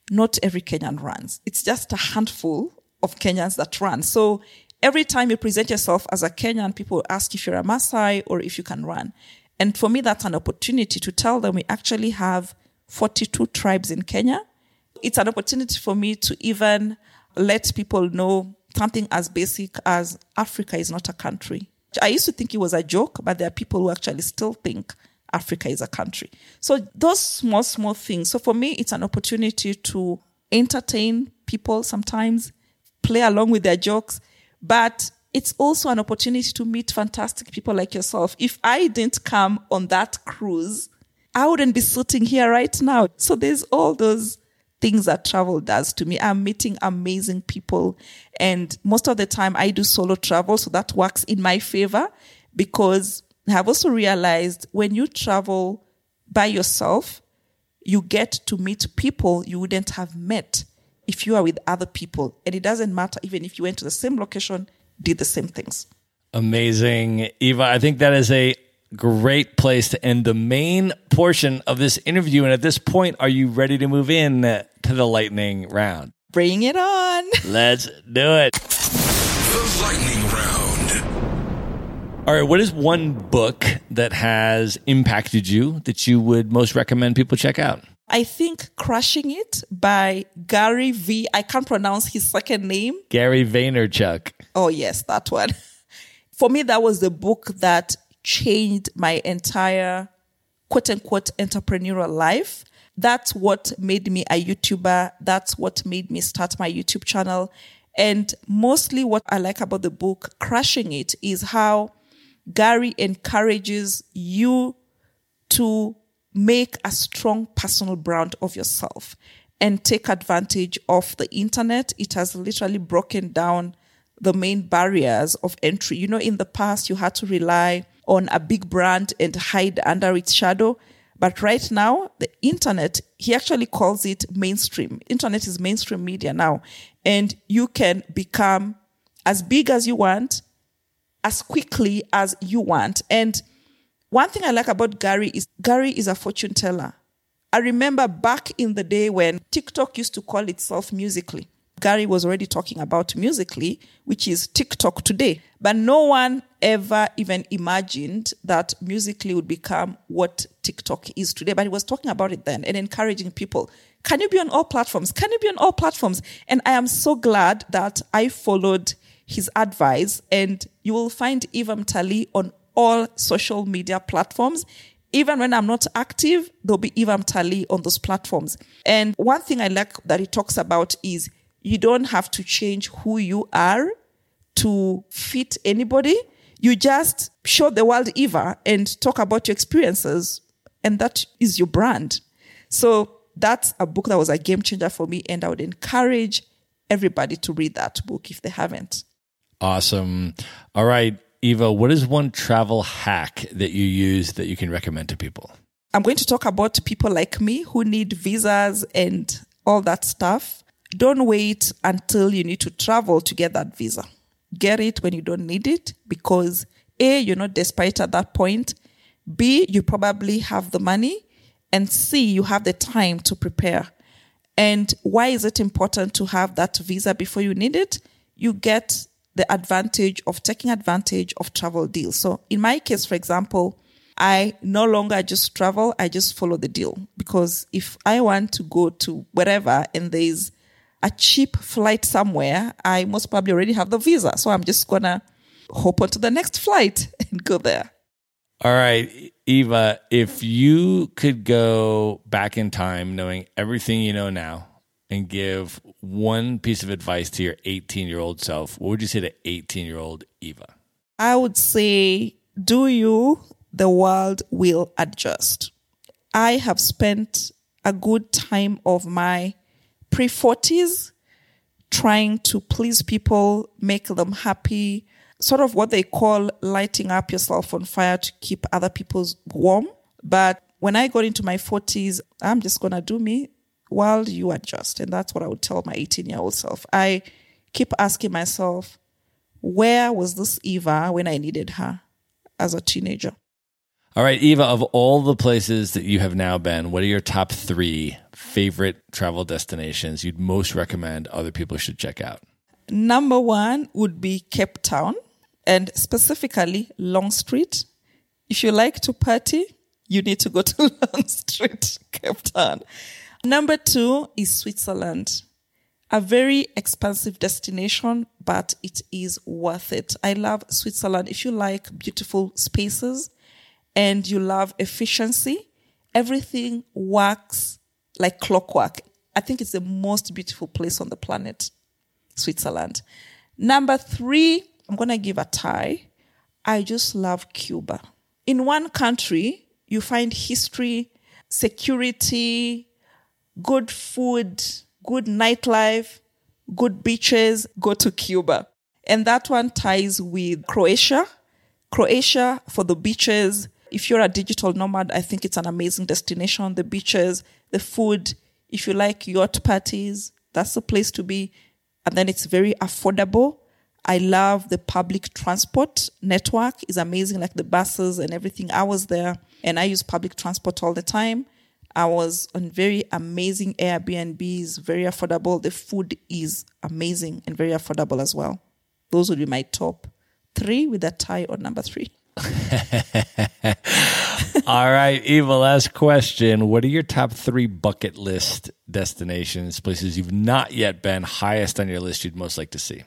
Not every Kenyan runs. It's just a handful of Kenyans that run. So every time you present yourself as a Kenyan, people ask if you're a Maasai or if you can run. And for me, that's an opportunity to tell them we actually have 42 tribes in Kenya. It's an opportunity for me to even let people know something as basic as Africa is not a country. I used to think it was a joke, but there are people who actually still think Africa is a country. So those small, small things. So for me, it's an opportunity to entertain people sometimes, play along with their jokes, but it's also an opportunity to meet fantastic people like yourself. If I didn't come on that cruise, I wouldn't be sitting here right now. So there's all those things that travel does to me. I'm meeting amazing people. And most of the time I do solo travel. So that works in my favor because I have also realized when you travel by yourself, you get to meet people you wouldn't have met if you are with other people. And it doesn't matter even if you went to the same location, did the same things. Amazing. Eva, I think that is a great place to end the main portion of this interview. And at this point, are you ready to move in to the lightning round? Bring it on. <laughs> Let's do it. The lightning round. All right. What is one book that has impacted you that you would most recommend people check out? I think Crushing It by Gary V. I can't pronounce his second name. Gary Vaynerchuk. Oh, yes, that one. <laughs> For me, that was the book that changed my entire quote unquote entrepreneurial life. That's what made me a YouTuber. That's what made me start my YouTube channel. And mostly what I like about the book, Crushing It, is how Gary encourages you to make a strong personal brand of yourself and take advantage of the internet. It has literally broken down the main barriers of entry. You know, in the past, you had to rely on a big brand and hide under its shadow. But right now, the internet, he actually calls it mainstream. Internet is mainstream media now. And you can become as big as you want, as quickly as you want. And one thing I like about Gary is Gary is a fortune teller. I remember back in the day when TikTok used to call itself Musical.ly. Gary was already talking about Musical.ly, which is TikTok today. But no one ever even imagined that Musical.ly would become what TikTok is today. But he was talking about it then and encouraging people. Can you be on all platforms? Can you be on all platforms? And I am so glad that I followed his advice and you will find Eva Mtali on all social media platforms. Even when I'm not active, there'll be Eva Mtali on those platforms. And one thing I like that he talks about is you don't have to change who you are to fit anybody. You just show the world Eva and talk about your experiences. And that is your brand. So that's a book that was a game changer for me. And I would encourage everybody to read that book if they haven't. Awesome. All right, Eva, what is one travel hack that you use that you can recommend to people? I'm going to talk about people like me who need visas and all that stuff. Don't wait until you need to travel to get that visa. Get it when you don't need it because A, you're not desperate at that point. B, you probably have the money. And C, you have the time to prepare. And why is it important to have that visa before you need it? You get the advantage of taking advantage of travel deals. So in my case, for example, I no longer just travel, I just follow the deal. Because if I want to go to wherever and there's a cheap flight somewhere, I most probably already have the visa. So I'm just gonna hop onto the next flight <laughs> and go there. All right, Eva, if you could go back in time knowing everything you know now and give one piece of advice to your 18 year old self, what would you say to 18 year old Eva? I would say, do you, the world will adjust. I have spent a good time of my pre 40s trying to please people, make them happy, sort of what they call lighting up yourself on fire to keep other people's warm. But when I got into my 40s, I'm just going to do me while you adjust. And that's what I would tell my 18 year old self. I keep asking myself, where was this Eva when I needed her as a teenager? All right, Eva, of all the places that you have now been, what are your top three favorite travel destinations you'd most recommend other people should check out? Number one would be Cape Town and specifically Long Street. If you like to party, you need to go to <laughs> Long Street, Cape Town. Number two is Switzerland. A very expensive destination, but it is worth it. I love Switzerland. If you like beautiful spaces and you love efficiency, everything works like clockwork. I think it's the most beautiful place on the planet, Switzerland. Number three, I'm going to give a tie. I just love Cuba. In one country, you find history, security, good food, good nightlife, good beaches, go to Cuba. And that one ties with Croatia. Croatia for the beaches. If you're a digital nomad, I think it's an amazing destination. The beaches, the food. If you like yacht parties, that's the place to be. And then it's very affordable. I love the public transport network is amazing, like the buses and everything. I was there and I use public transport all the time. I was on very amazing Airbnbs, very affordable. The food is amazing and very affordable as well. Those would be my top three with a tie on number three. <laughs> All right, Eva, last question. What are your top three bucket list destinations, places you've not yet been, highest on your list you'd most like to see?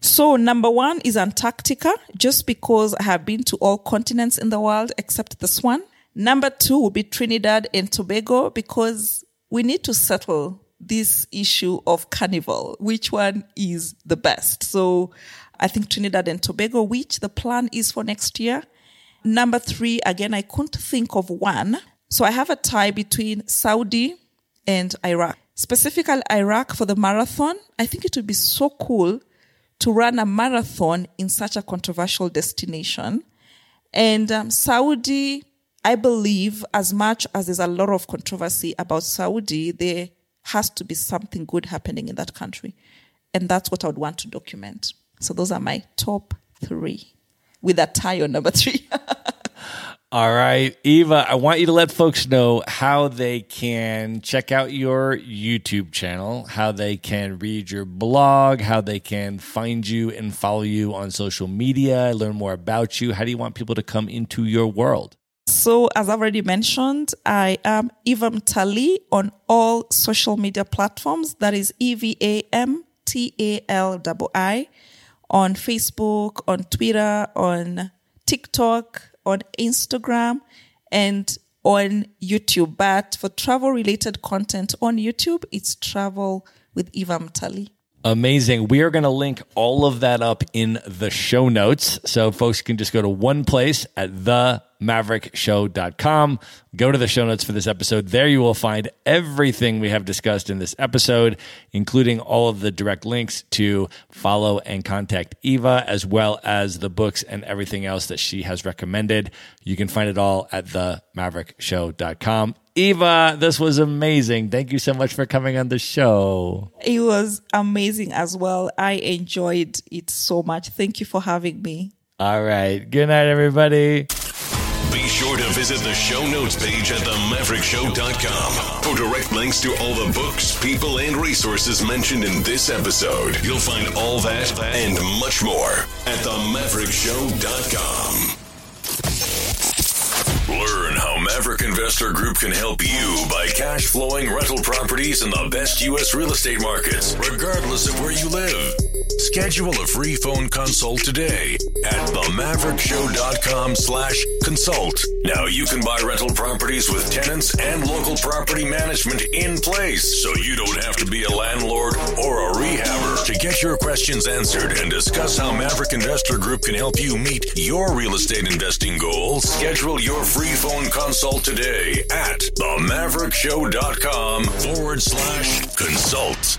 So, number one is Antarctica, just because I have been to all continents in the world except this one. Number two will be Trinidad and Tobago, because we need to settle this issue of carnival. Which one is the best? So, I think Trinidad and Tobago, which the plan is for next year. Number three, again, I couldn't think of one. So, I have a tie between Saudi and Iraq. Specifically, Iraq for the marathon. I think it would be so cool to run a marathon in such a controversial destination. And um, Saudi, I believe, as much as there's a lot of controversy about Saudi, there has to be something good happening in that country. And that's what I would want to document. So those are my top three with a tie on number three. <laughs> All right, Eva, I want you to let folks know how they can check out your YouTube channel, how they can read your blog, how they can find you and follow you on social media, learn more about you. How do you want people to come into your world? So, as I've already mentioned, I am Eva Mtali on all social media platforms. That is E V A M T A L I on Facebook, on Twitter, on TikTok, on Instagram, and on YouTube. But for travel related content on YouTube, it's travel with Eva Mtali. Amazing. We are going to link all of that up in the show notes. So folks can just go to one place at themaverickshow.com. Go to the show notes for this episode. There you will find everything we have discussed in this episode, including all of the direct links to follow and contact Eva, as well as the books and everything else that she has recommended. You can find it all at themaverickshow.com. Eva, this was amazing. Thank you so much for coming on the show. It was amazing as well. I enjoyed it so much. Thank you for having me. All right. Good night, everybody. Visit the show notes page at themaverickshow.com for direct links to all the books, people, and resources mentioned in this episode. You'll find all that and much more at themaverickshow.com. Learn how Maverick Investor Group can help you buy cash flowing rental properties in the best U.S. real estate markets, regardless of where you live. Schedule a free phone consult today at themaverickshow.com slash consult. Now you can buy rental properties with tenants and local property management in place, so you don't have to be a landlord or a rehabber. To get your questions answered and discuss how Maverick Investor Group can help you meet your real estate investing goals, schedule your free phone consult today at themaverickshow.com forward slash consult.